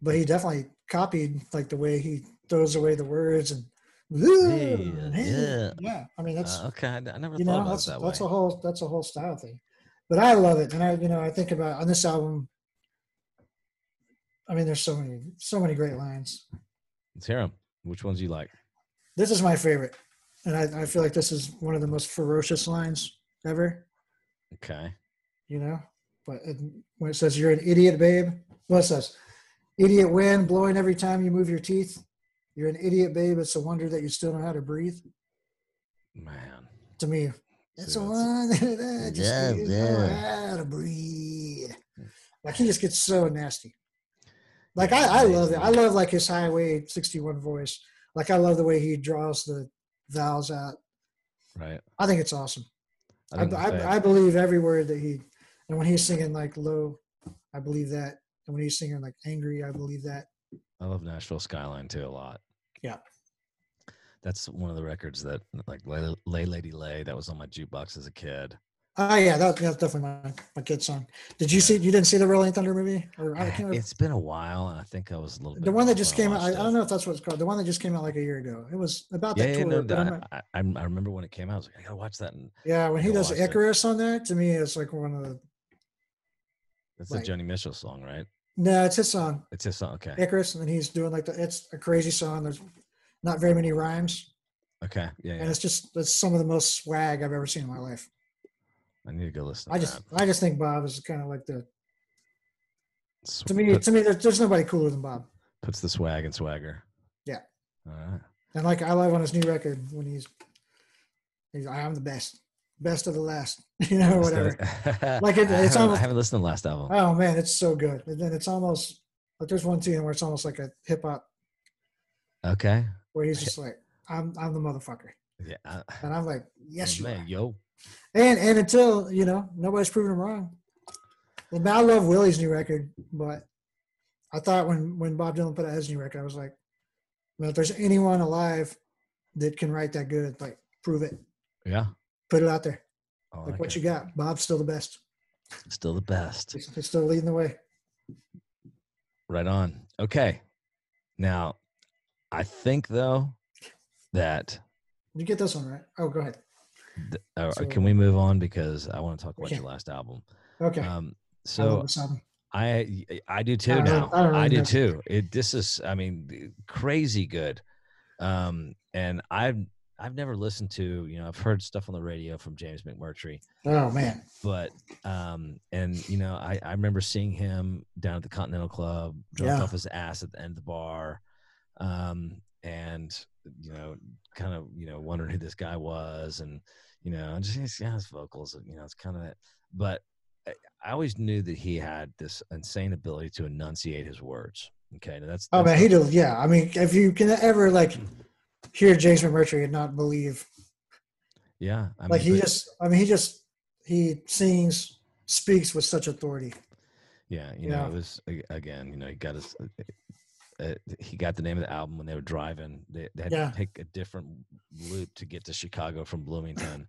But he definitely copied like the way he throws away the words and. Yeah. yeah. I mean that's Uh, okay. I, never you thought know about that's that that's way. a whole that's a whole style thing. But I love it, and I you know I think about on this album. I mean, there's so many so many great lines. Let's hear them. Which ones you like? This is my favorite, and I, I feel like this is one of the most ferocious lines ever. Okay. you know. But it, when it says you're an idiot, babe, what it says, idiot wind blowing every time you move your teeth. You're an idiot, babe. It's a wonder that you still know how to breathe. Man. To me, it's a wonder that you Yeah, still know yeah. how to breathe. Like he just gets so nasty. Like I, I love it. I love like his Highway 61 voice. Like I love the way he draws the vowels out. Right. I think it's awesome. I, fact- I, I believe every word that he, and when he's singing like low, I believe that. And when he's singing like angry, I believe that. I love Nashville Skyline too a lot. Yeah. That's one of the records that like Lay, Lay Lady Lay that was on my jukebox as a kid. Oh yeah, that, that's definitely my, my kid's song. Did you see? You didn't see the Rolling Thunder movie? Or I can't. It's been a while, and I think I was a little. Bit The one that just came out. I, I don't know if that's what it's called. The one that just came out like a year ago. It was about that yeah, tour. no, I, not- I, I remember when it came out. I was like, I gotta watch that. And yeah, when he does watched it. Icarus on there, to me, it's like one of the. that's the Right. Joni Mitchell song, right? No, it's his song, It's his song. Okay. Icarus, and then he's doing like the. It's a crazy song. There's not very many rhymes, Okay. Yeah. and yeah. it's just it's some of the most swag I've ever seen in my life. I need to go listen. To I just that. I just think Bob is kind of like the Sw- to me put- to me there's, there's nobody cooler than Bob. puts the swag and swagger. Yeah. All right. And like I love on his new record when he's he's I'm the best, best of the last, you know, or whatever. Like it- it's haven't- almost- I haven't listened to the last album. Oh man, it's so good. And then it's almost like there's one tune where it's almost like a hip hop Okay. where he's just like I'm I'm the motherfucker, Yeah. I- and I'm like yes oh, you man, are. yo. And and until you know nobody's proven him wrong. Well, And I love Willie's new record, but I thought when when Bob Dylan put out his new record, I was like, well, if there's anyone alive that can write that good, like prove it. Yeah. Put it out there. I Like like what you got. Bob's still the best. Still the best. He's, still leading the way. Right on. Okay. Now, I think though that You get this one right. Oh, go ahead. th- uh, So- can we move on because I want to talk about your last album. Okay. Um, so album. I I do too I now. really- I I, do know. too. It this is I mean crazy good. Um, and I've I've never listened to you know I've heard stuff on the radio from James McMurtry, Oh man. but um and you know I I remember seeing him down at the Continental Club, drunk Yeah. off his ass at the end of the bar, um and you know kind of you know wondering who this guy was and you know and just yeah his vocals you know it's kind of that but I- I always knew that he had this insane ability to enunciate his words. Okay, now that's, Oh man, he does. Yeah. I mean, if you can ever like hear James McMurtry and not believe, yeah. I like he but- just, I mean, he just he sings, speaks with such authority. Yeah, you know, Yeah. it was again, you know, he got his, uh, he got the name of the album when they were driving. They, they had Yeah. to take a different loop to get to Chicago from Bloomington,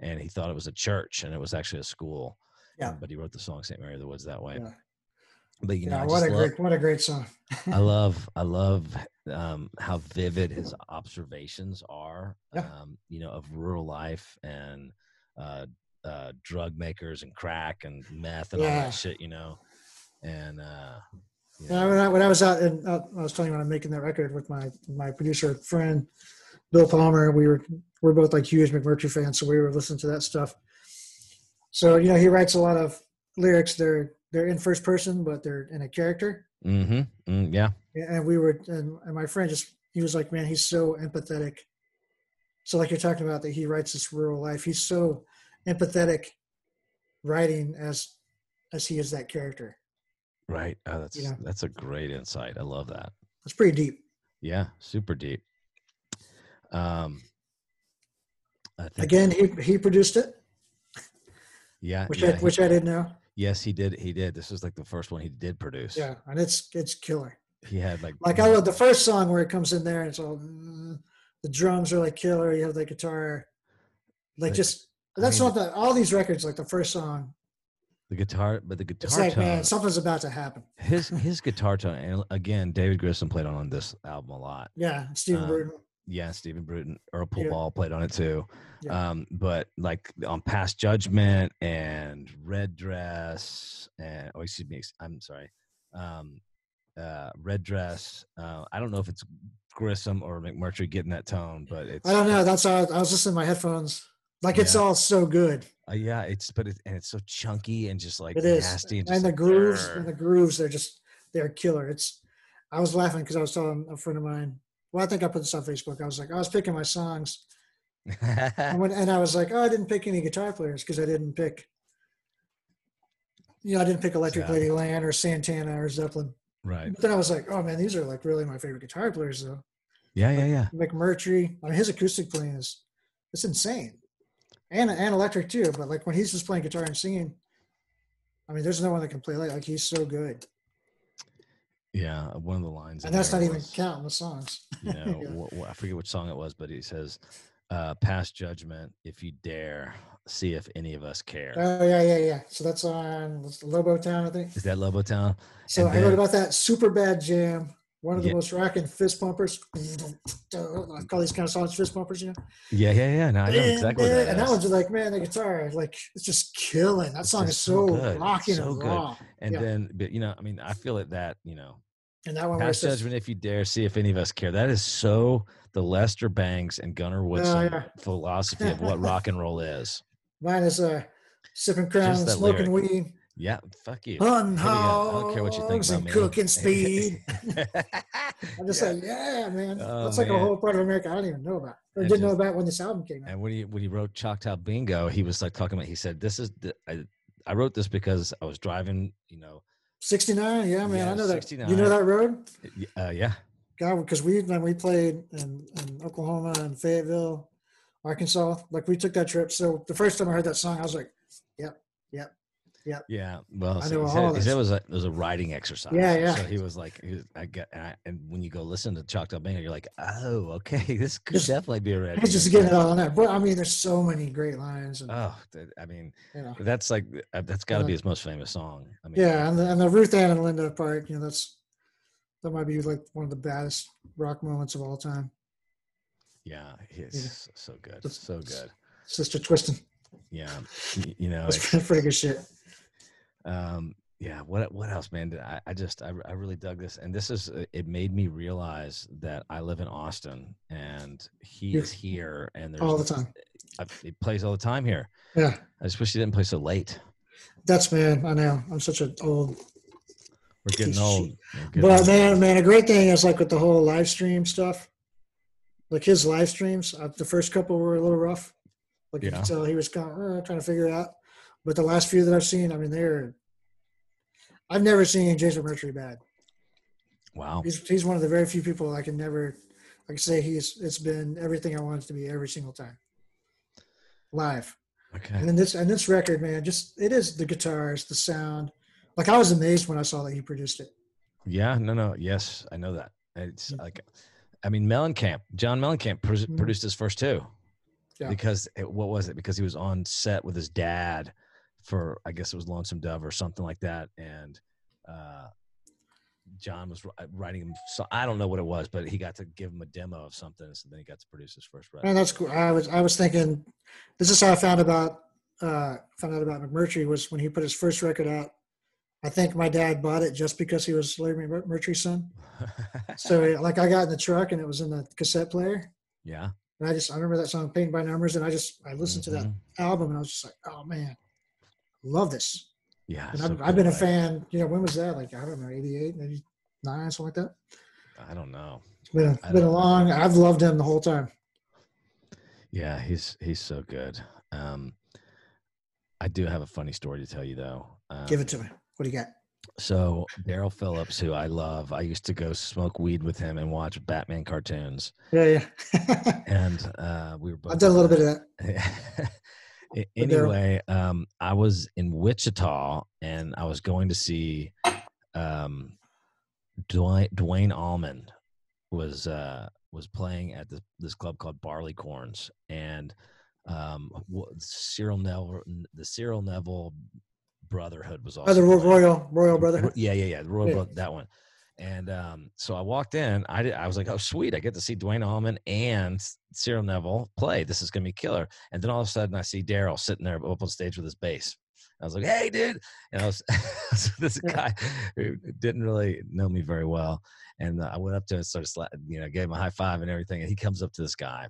and he thought it was a church, and it was actually a school. Yeah. But he wrote the song "Saint Mary of the Woods" that way. Yeah. But you know, yeah. I What a love, great, what a great song. I love, I love um, how vivid his observations are. Yeah. Um, you know, of rural life and uh, uh, drug makers and crack and meth and all that shit. You know, and uh, you Yeah, know, when I, when I was out and I was telling you when I'm making that record with my my producer friend Bill Palmer, we were we're both like huge McMurtry fans, so we were listening to that stuff. So you know, he writes a lot of lyrics. They're they're in first person, but they're in a character. Mm-hmm. Mm, yeah. And we were, and, and my friend just he was like, man, he's so empathetic. So like you're talking about that he writes this rural life. He's so empathetic writing as as he is that character. Right. Oh, that's Yeah. that's a great insight. I love that. It's pretty deep. Yeah. Super deep. Um. I think, Again, he he produced it. Yeah. which yeah, I he- which I didn't know. Yes, he did. He did. This was like the first one he did produce. Yeah, and it's it's killer. He had like Like I love the first song where it comes in there and it's all mm, the drums are like killer. You have the guitar, like But, just I that's mean- not the all these records. Like the first song, the guitar, but the guitar it's like tone. man, something's about to happen. his his guitar tone. And again, David Grissom played on this album a lot. Yeah, Stephen Um, Bruton. Yeah, Stephen Bruton, Earl Poole Yeah. Ball played on it too. Yeah. Um, but like on Past Judgment and Red Dress, and oh, excuse me, I'm sorry, um, uh, Red Dress. Uh, I don't know if it's Grissom or McMurtry getting that tone, but it's I don't know. That's how I, was listening to my headphones. Like it's Yeah. all so good. Uh, yeah, it's but it, and it's so chunky and just like It is, nasty and, and, just the like, grooves and the grooves they're just they're killer. It's I was laughing because I was telling a friend of mine. Well, I think I put this on Facebook. I was like, I was picking my songs, and, when, and I was like, oh, I didn't pick any guitar players because I didn't pick. You know, I didn't pick Electric Sad. Lady Land or Santana or Zeppelin. right. But then I was like, oh man, these are like really my favorite guitar players though. Yeah, yeah, yeah. McMurtry, I mean, his acoustic playing is it's insane, and and electric too. But like when he's just playing guitar and singing, I mean, there's no one that can play like like he's so good. Yeah, one of the lines, And that's not even was, counting the songs. You know, Yeah. wh- wh- I forget which song it was, but he says, uh, "Past judgment, if you dare, see if any of us care." Oh yeah, yeah, yeah. So that's on Lobo Town, I think. Is that Lobo Town? So And I wrote then- about that super bad jam. One of the Yeah. most rocking fist pumpers. I call these kind of songs fist pumpers, you know. Yeah, yeah, yeah. No, I know exactly what and, that and that one's like, man, the guitar, like it's just killing. That It's song is so so, rocking So and good. raw. And yeah. then, but you know, I mean, I feel it that you know, And that one past says, judgment, if you dare, see if any of us care. That is so the Lester Bangs and Gunnar Woodson yeah. philosophy of what rock and roll is. mine is uh, sipping crown and smoking lyric. weed, Yeah, fuck you. Here. I don't care what you think about me. cooking speed. I'm just Yeah. like, yeah, man. Oh, That's like a whole part of America I don't even know about or And didn't know about when this album came out. And when he when he wrote Choctaw Bingo, he was like talking about. He said, "This is the, I, I wrote this because I was driving. You know, 69, yeah, man. Yeah, I know that. You know that road? uh, yeah, God, because we when we played in, in Oklahoma and Fayetteville, Arkansas, like we took that trip. So the first time I heard that song, I was like, "Yep, yep." Yep. Yeah. Well, so he, said, he said it was a it was a writing exercise. Yeah, yeah. So he was like, he was, I get, and, I, and when you go listen to Choctaw Bingo, you're like, oh, okay, this could Just- definitely be a red. He's just getting it all in there. But I mean, there's so many great lines, and Oh, I mean, you know, that's like uh, that's got to be his most famous song. I mean, yeah, and the, and the Ruth Ann and Linda part, you know, that's that might be like one of the baddest rock moments of all time. yeah, he's so good, so good. Sister Twisting. Yeah, you know, it's- pretty good shit. um yeah what what else man Did- i, I just I, I really dug this and this is uh, it made me realize that i live in austin and he is here and there's All the time. I, he plays all the time here Yeah, i just wish he didn't play so late that's man. I know. I'm such an old. we're getting old. We're getting But old. man, man, a great thing is like with the whole live stream stuff. Like his live streams, uh, the first couple were a little rough. Like you Yeah. could tell he was kind of uh, trying to figure it out. But the last few that I've seen, I mean, they're. I've never seen James McMurtry bad. wow He's he's one of the very few people I can never, I can say he's it's been everything I wanted to be every single time. Live. okay And then this and this record, man, just it is the guitars, the sound. Like I was amazed when I saw that he produced it. yeah no no yes i know that it's like i mean mellencamp john mellencamp Mhm. produced his first two Yeah. because it, what was it because he was on set with his dad for i guess it was lonesome dove or something like that and uh john was writing him so i don't know what it was but he got to give him a demo of something so then he got to produce his first record Man, that's cool. I was I was thinking, this is how I found about uh, found out about McMurtry was when he put his first record out. I think my dad bought it just because he was Larry McMurtry's son. So like I got in the truck and it was in the cassette player, yeah and I just I remember that song "Paint by Numbers," and I just I listened to that Mhm. album and I was just like, oh man, love this. yeah And so I've, I've been a fan. You know, when was that? Like I don't know, '88, '89, something like that. i don't know It's been I been a long. I've loved him the whole time. yeah he's he's so good um i do have a funny story to tell you though um, Give it to me. What do you got? So Daryl Phillips, who I love, I used to go smoke weed with him and watch Batman cartoons. Yeah, yeah. And uh, we were both. I've done a little bit of that. A- But Daryl- anyway, um, I was in Wichita and I was going to see um, Dwayne, Dwayne Allman was uh, was playing at this, this club called Barleycorns, and um, Cyril Neville, the Cyril Neville Brotherhood was also Oh, the. Royal Royal Ro- Brotherhood. Yeah, yeah, yeah. Royal Yeah. That one. And um, so I walked in. I did, I was like, oh sweet, I get to see Dwayne Allman and Cyril Neville play. This is gonna be killer. And then all of a sudden, I see Daryl sitting there up on stage with his bass. I was like, hey, dude. And I was so this guy who didn't really know me very well. And I went up to him and started, sla- you know, gave him a high five and everything. And he comes up to this guy.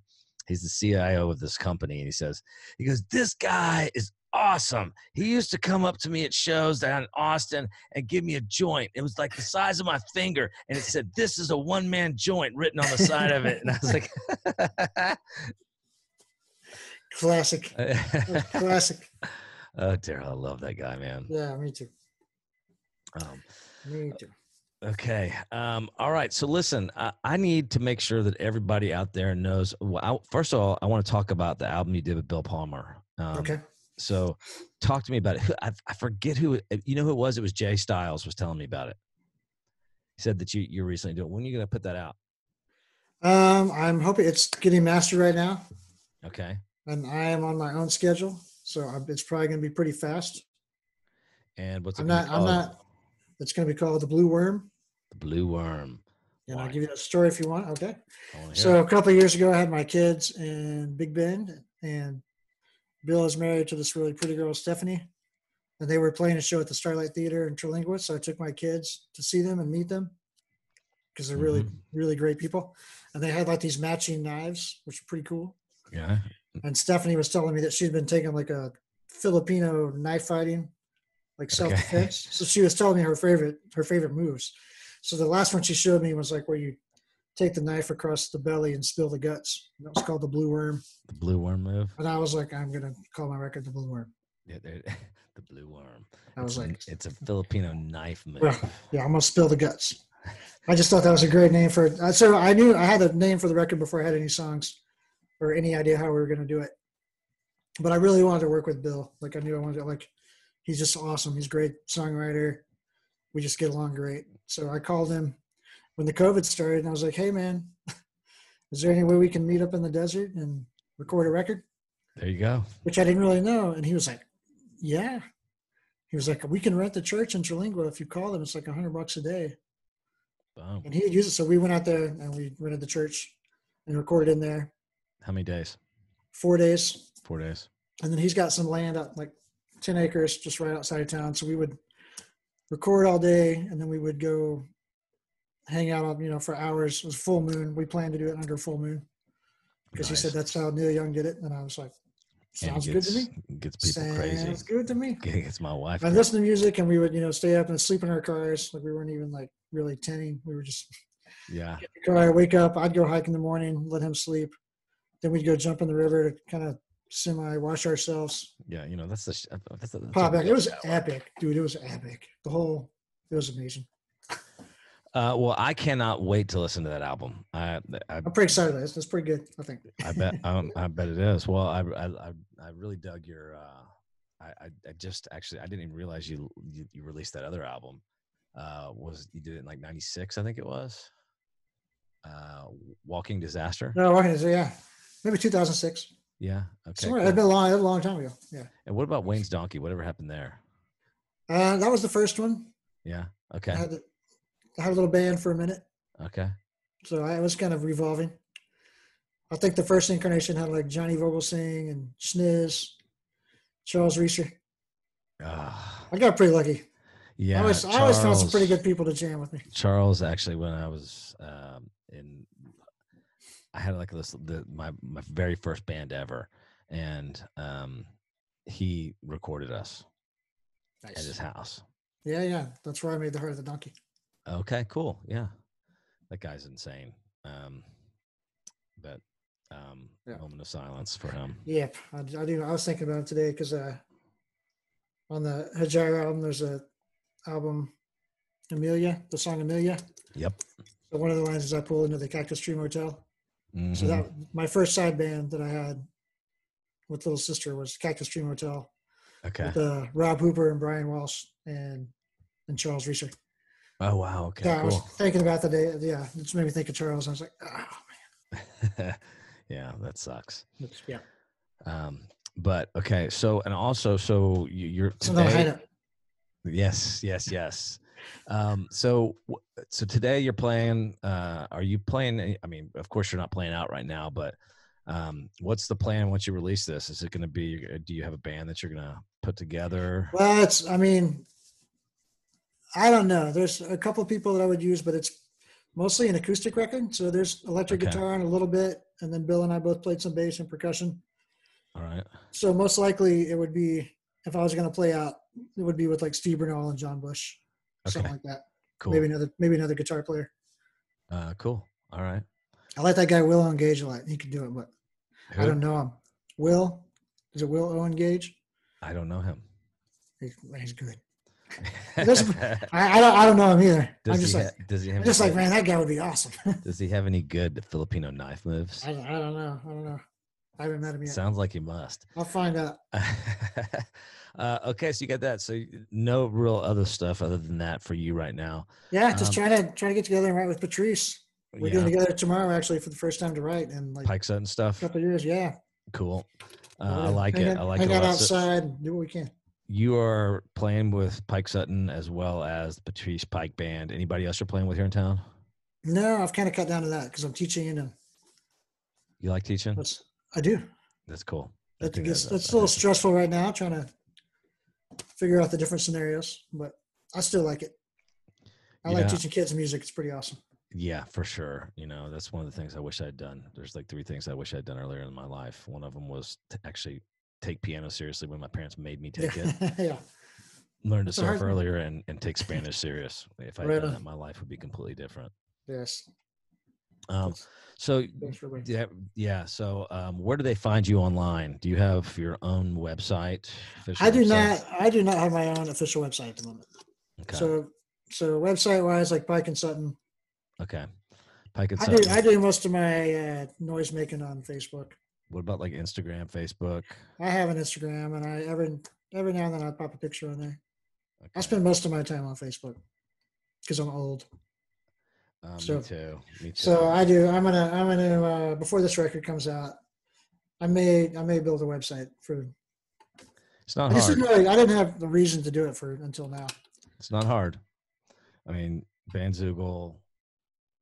He's the CIO of this company. And he says, he goes, this guy is awesome. He used to come up to me at shows down in Austin and give me a joint. It was like the size of my finger, and it said, "This is a one-man joint" written on the side of it. And I was like, Classic. Classic. "Oh, Daryl, I love that guy, man." Yeah, me too. Um, Me too. okay, um, all right. So listen, I, I need to make sure that everybody out there knows. Well, I, first of all, I want to talk about the album you did with Bill Palmer. Um, Okay. So, talk to me about it. I, I forget who. You know who it was? It was Jay Styles was telling me about it. He said that you you recently doing. When are you going to put that out? Um, I'm hoping it's getting mastered right now, Okay. and I am on my own schedule, so it's probably going to be pretty fast. And what's it I'm not. I'm not. It's going to be called the Blue Worm, The Blue Worm. and I'll give you a story if you want. Okay. So it. a couple of years ago, I had my kids in Big Bend, and Bill is married to this really pretty girl, Stephanie, and they were playing a show at the Starlight Theater in Terlingua. So I took my kids to see them and meet them because they're really, Mhm. really great people. And they had like these matching knives, which are pretty cool. yeah. And Stephanie was telling me that she'd been taking like a Filipino knife fighting, like self defense. So she was telling me her favorite her favorite moves. So the last one she showed me was like where you take the knife across the belly and spill the guts. That was called the blue worm. The Blue Worm move. And I was like, I'm gonna call my record the blue worm. Yeah, the Blue Worm. I was It's a- like, it's a Filipino knife move. Well, yeah, I'm gonna spill the guts. I just thought that was a great name for it. Uh, So I knew I had a name for the record before I had any songs or any idea how we were gonna do it. But I really wanted to work with Bill. Like I knew I wanted to like he's just awesome. He's a great songwriter. We just get along great. So I called him when the COVID started, and I was like, "Hey, man, is there any way we can meet up in the desert and record a record?" There you go. Which I didn't really know, and he was like, "Yeah." He was like, "We can rent the church in Terlingua if you call them. It's like a hundred bucks a day." Boom. And he had used it, so we went out there and we rented the church and recorded in there How many days? four days. Four days. And then he's got some land up like 10 acres just right outside of town. So we would record all day and then we would go hang out on, you know, for hours. It was full moon. We planned to do it under full moon because he said that's how Neil Young did it. And I was like, sounds it good to me. Gets people Sounds crazy. good to me. Gets my wife. I listened to music and we would, you know, stay up and sleep in our cars. Like we weren't even like really tenting. We were just Yeah. get in the car, wake up, I'd go hike in the morning, let him sleep. Then we'd go jump in the river to kind of semi wash ourselves. Yeah. You know, that's the, that's the, that's Pop a back. It was epic, dude. It was epic. The whole, it was amazing. Uh, well, I cannot wait to listen to that album. I, I, I'm pretty excited. It's, it's pretty good, I think. I bet, um, I bet it is. Well, I, I, I, I really dug your. Uh, I, I, I just actually, I didn't even realize you, you, you released that other album. Uh, was you did it in like '96? I think it was. Uh, Walking Disaster. No, Walking Disaster. yeah, maybe 2006. Yeah. Okay. Cool. It's been a long, a long time ago. Yeah. And what about Wayne's Donkey? Whatever happened there? Uh, that was the first one. Yeah. I Okay. had, I had a little band for a minute. Okay. So I was kind of revolving. I think the first incarnation had like Johnny Vogelsing and Schniz, Charles Reeser. Ah, I got pretty lucky. yeah. I always, I always found some pretty good people to jam with me. Charles actually, when I was um, in, I had like this the my my very first band ever, and um, he recorded us at his house. Yeah, yeah. That's where I made the heart of the donkey. Okay, cool. Yeah, that guy's insane. Um, but um, Yeah. moment of silence for him. Yep, I, I do. I was thinking about it today because uh, on the Hejira album, there's a album, Amelia, the song Amelia. Yep. So one of the lines is I pull into the Cactus Tree Motel. So Mhm. that my first side band that I had with little sister was Cactus Tree Motel okay. with uh, Rob Hooper and Brian Walsh and and Charles Reeser. Oh wow. Okay. yeah, I was thinking about the day. Yeah, it just made me think of Charles. I was like, oh man. yeah, that sucks. It's- yeah. Um, but okay, so and also, so you, you're today. Yes, yes, yes. Um, so, so today you're playing. Uh, are you playing? I mean, of course you're not playing out right now, but um, what's the plan once you release this? Is it going to be? uh, Do you have a band that you're going to put together? Well, it's. I mean, I don't know. There's a couple of people that I would use, but it's mostly an acoustic record. So there's electric Okay. guitar and a little bit, and then Bill and I both played some bass and percussion. All right. So most likely it would be if I was going to play out, it would be with like Steve Bernal and John Bush, something like that. Cool. Maybe another maybe another guitar player. Uh, cool. All right. I like that guy Will Owen Gage a lot. He can do it, but I don't know him. Will is it Will Owen Gage? I don't know him. He's, he's good. I, I don't I don't know him either. does I'm just like ha- does he have I'm just like man, that guy would be awesome. does he have any good Filipino knife moves? I, I don't know. I don't know. I haven't met him yet. Sounds like he must. I'll find out. uh, okay, so you got that. So no real other stuff other than that for you right now. Yeah, just Um, trying to trying to get together and write with Patrice. We're yeah, getting together tomorrow actually for the first time to write and like Pike Sutton a stuff. couple of years. Yeah. Cool. Uh, I like hang it. I like hang it. a out outside, do what we can. You are playing with Pike Sutton as well as the Patrice Pike Band. Anybody else you're playing with here in town? No, I've kind of cut down to that because I'm teaching and You like teaching? I do. That's cool. I That gets, that's- a little stressful right now, trying to figure out the different scenarios, but I still like it. I like teaching kids music. It's pretty awesome. Yeah, for sure. You know, that's one of the things I wish I'd done. There's like three things I wish I'd done earlier in my life. One of them was to actually take piano seriously when my parents made me take it. Yeah. Learn to surf earlier and, and take Spanish serious. If I'd Right done that, my life would be completely different. Yes. Um, so thanks for bringing- yeah, yeah. So um, where do they find you online? Do you have your own website? I do website? not. I do not have my own official website at the moment. Okay. So, so website wise, like Pike and Sutton, okay. Pike and I do. Sutton. I do most of my uh, noise making on Facebook. What about like Instagram, Facebook? I have an Instagram, and I every every now and then I'll pop a picture on there. I spend most of my time on Facebook because I'm old. Um, so- me too. Me too. So I do. I'm gonna. I'm gonna. Uh, before this record comes out, I may. I may build a website for. it's not I hard. didn't really. I didn't have the reason to do it for until now. It's not hard. I mean, Bandzoogle.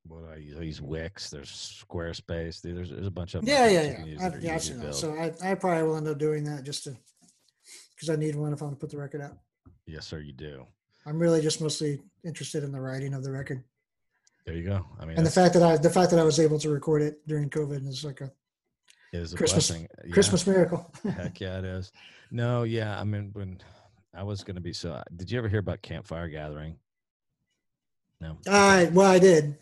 What do I use? I use Wix. There's Squarespace. There's there's a bunch of Yeah, yeah, yeah. use I've, yeah, I've seen that. So I, I probably will end up doing that just to, because I need one if I want to put the record out. Yes, sir. You do. I'm really just mostly interested in the writing of the record There you go. I mean, and the fact that I, the fact that I was able to record it during COVID is like a it is a Christmas- blessing. Yeah. Christmas miracle. Heck yeah, it is. No, yeah. I mean, when I was going to be so, did you ever hear about Campfire Gathering? No. I well, I did.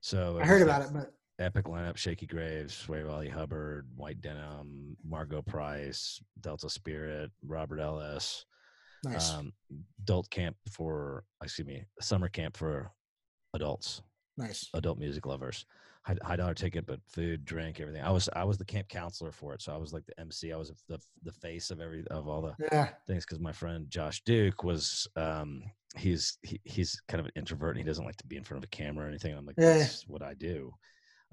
So I heard about it, but Epic lineup: Shakey Graves, Ray Wylie Hubbard, White Denim, Margo Price, Delta Spirit, Robert Ellis. nice, Um, adult camp for, excuse me, summer camp for adults, nice. adult music lovers. High, high dollar ticket, but food, drink, everything. I was I was the camp counselor for it, so I was like the MC. I was the the face of every of all the Yeah, things because my friend Josh Duke was um he's he, he's kind of an introvert and he doesn't like to be in front of a camera or anything. I'm like, Yeah, that's what I do,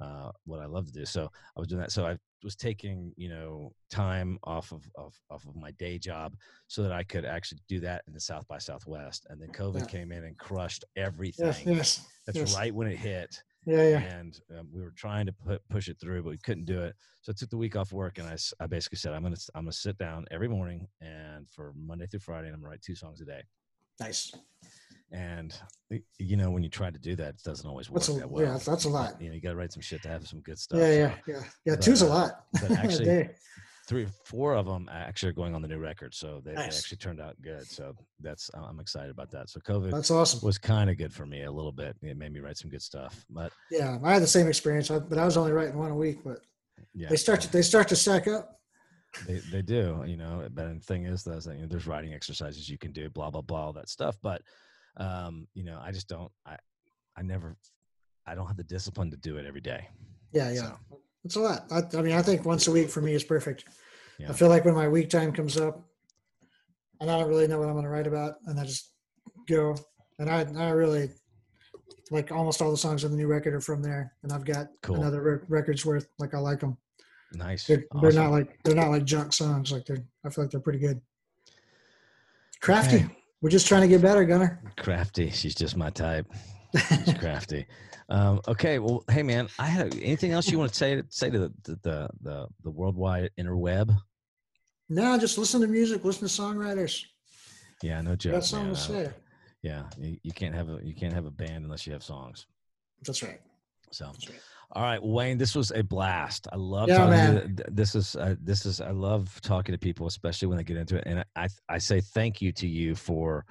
uh, what I love to do. So I was doing that. So I was taking you know time off of, of off of my day job so that I could actually do that in the South by Southwest. And then COVID Yeah. came in and crushed everything. yes, yes, That's yes. right when it hit yeah, yeah. and um, we were trying to put push it through, but we couldn't do it. So I took the week off work, and I, I basically said I'm gonna I'm gonna sit down every morning and for Monday through Friday, and I'm gonna write two songs a day. Nice. And you know when you try to do that, it doesn't always work That's a that well. yeah. That's a lot. You know you got to write some shit to have some good stuff. Yeah, yeah, yeah, yeah. but, Two's a uh, lot. but actually. Three, four of them actually are going on the new record, so they, they actually turned out good. So that's I'm excited about that. So COVID That's awesome. was kind of good for me a little bit. It made me write some good stuff, but Yeah, I had the same experience, but I was only writing one a week. But yeah, they start to they start to stack up. They they do, you know. But the thing is, that you know, there's writing exercises you can do, blah blah blah, all that stuff. But um, you know, I just don't. I I never. I don't have the discipline to do it every day. Yeah, yeah. So, It's a lot. I, I mean, I think once a week for me is perfect. Yeah. I feel like when my week time comes up, and I don't really know what I'm going to write about, and I just go. And I, I really like almost all the songs on the new record are from there, and I've got Cool. another re- record's worth. Like I like them. nice. They're, they're not like they're not like junk songs. Like they're. I feel like they're pretty good. Crafty. Okay. We're just trying to get better, Gunner. crafty. She's just my type. She's crafty. Um, okay. Well, hey man, I had anything else you want to say say to the the the, the, worldwide interweb? no, just listen to music. Listen to songwriters. Yeah, no joke. got something man. to say. yeah, you, you can't have a you can't have a band unless you have songs. That's right. So, That's right. all right, Wayne, this was a blast. I love Yeah, talking. To, this is uh, this is I love talking to people, especially when they get into it. And I I say thank you to you for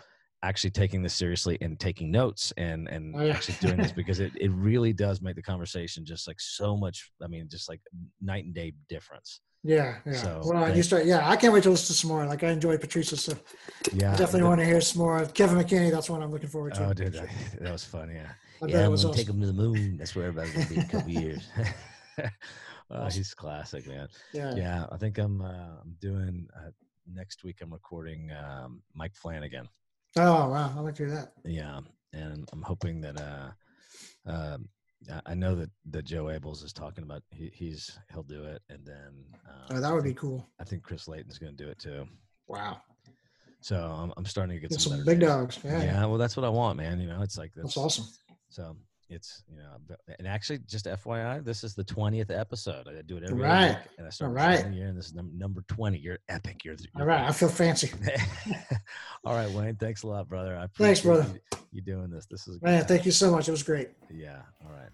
actually taking this seriously and taking notes and and Oh, yeah. actually doing this because it it really does make the conversation just like so much. I mean, just like night and day difference. Yeah, yeah. So, well, you start. Yeah, I can't wait to listen to some more. Like I enjoyed Patrice's stuff. Yeah, Definitely the- want to hear some more. Kevin McKinney. That's one I'm looking forward to. Oh, dude, that, that was fun. Yeah. I yeah, I'm was gonna take him to the moon. That's where everybody's gonna be in a couple years. Awesome. he's classic, man. Yeah. Yeah, I think I'm. Uh, I'm doing uh, next week. I'm recording um, Mike Flanagan. Oh wow, I like to hear that. Yeah, and I'm hoping that. Uh, um, I- know that that Joe Abels is talking about. He, he's he'll do it, and then. Uh, Oh, that would be cool. I think Chris Layton's going to do it too. Wow, So I'm, I'm starting to get get some, some big names. dogs. Yeah, Yeah, well, that's what I want, man. You know, it's like that's awesome. So it's you know, and actually, just FYI, this is the twentieth episode. I do it every Right. week, and I start All right. year, and this is number twenty. You're epic. You're, you're All right, I feel fancy. All right, Wayne. Thanks a lot, brother. I Thanks, brother. You, you doing this. This is Man, time. thank you so much. It was great. Yeah. All right.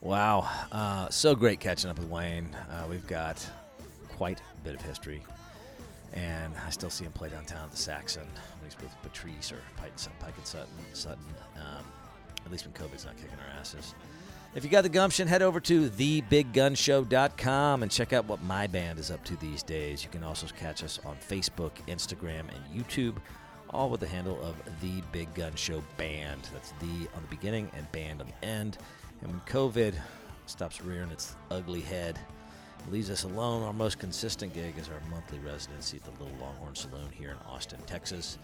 Wow. Uh, so great catching up with Wayne. Uh, we've got quite a bit of history. And I still see him play downtown at the Saxon, at least with Patrice or Pike, Pike and Sutton. Sutton um, at least when COVID's not kicking our asses. If you got the gumption, head over to thebiggunshow.com and check out what my band is up to these days. You can also catch us on Facebook, Instagram, and YouTube, all with the handle of The Big Gun Show Band. That's the on the beginning and band on the end. And when COVID stops rearing its ugly head Leaves us alone. Our most consistent gig is our monthly residency at the Little Longhorn Saloon here in Austin, Texas,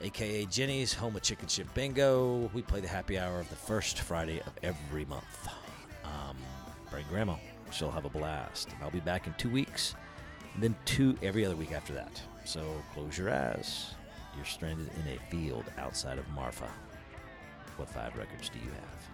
aka Ginny's, home of Chicken Shit Bingo. We play the happy hour of the first Friday of every month. Um, bring Grandma; she'll have a blast. I'll be back in two weeks, and then two every other week after that. So close your eyes. You're stranded in a field outside of Marfa. What five records do you have?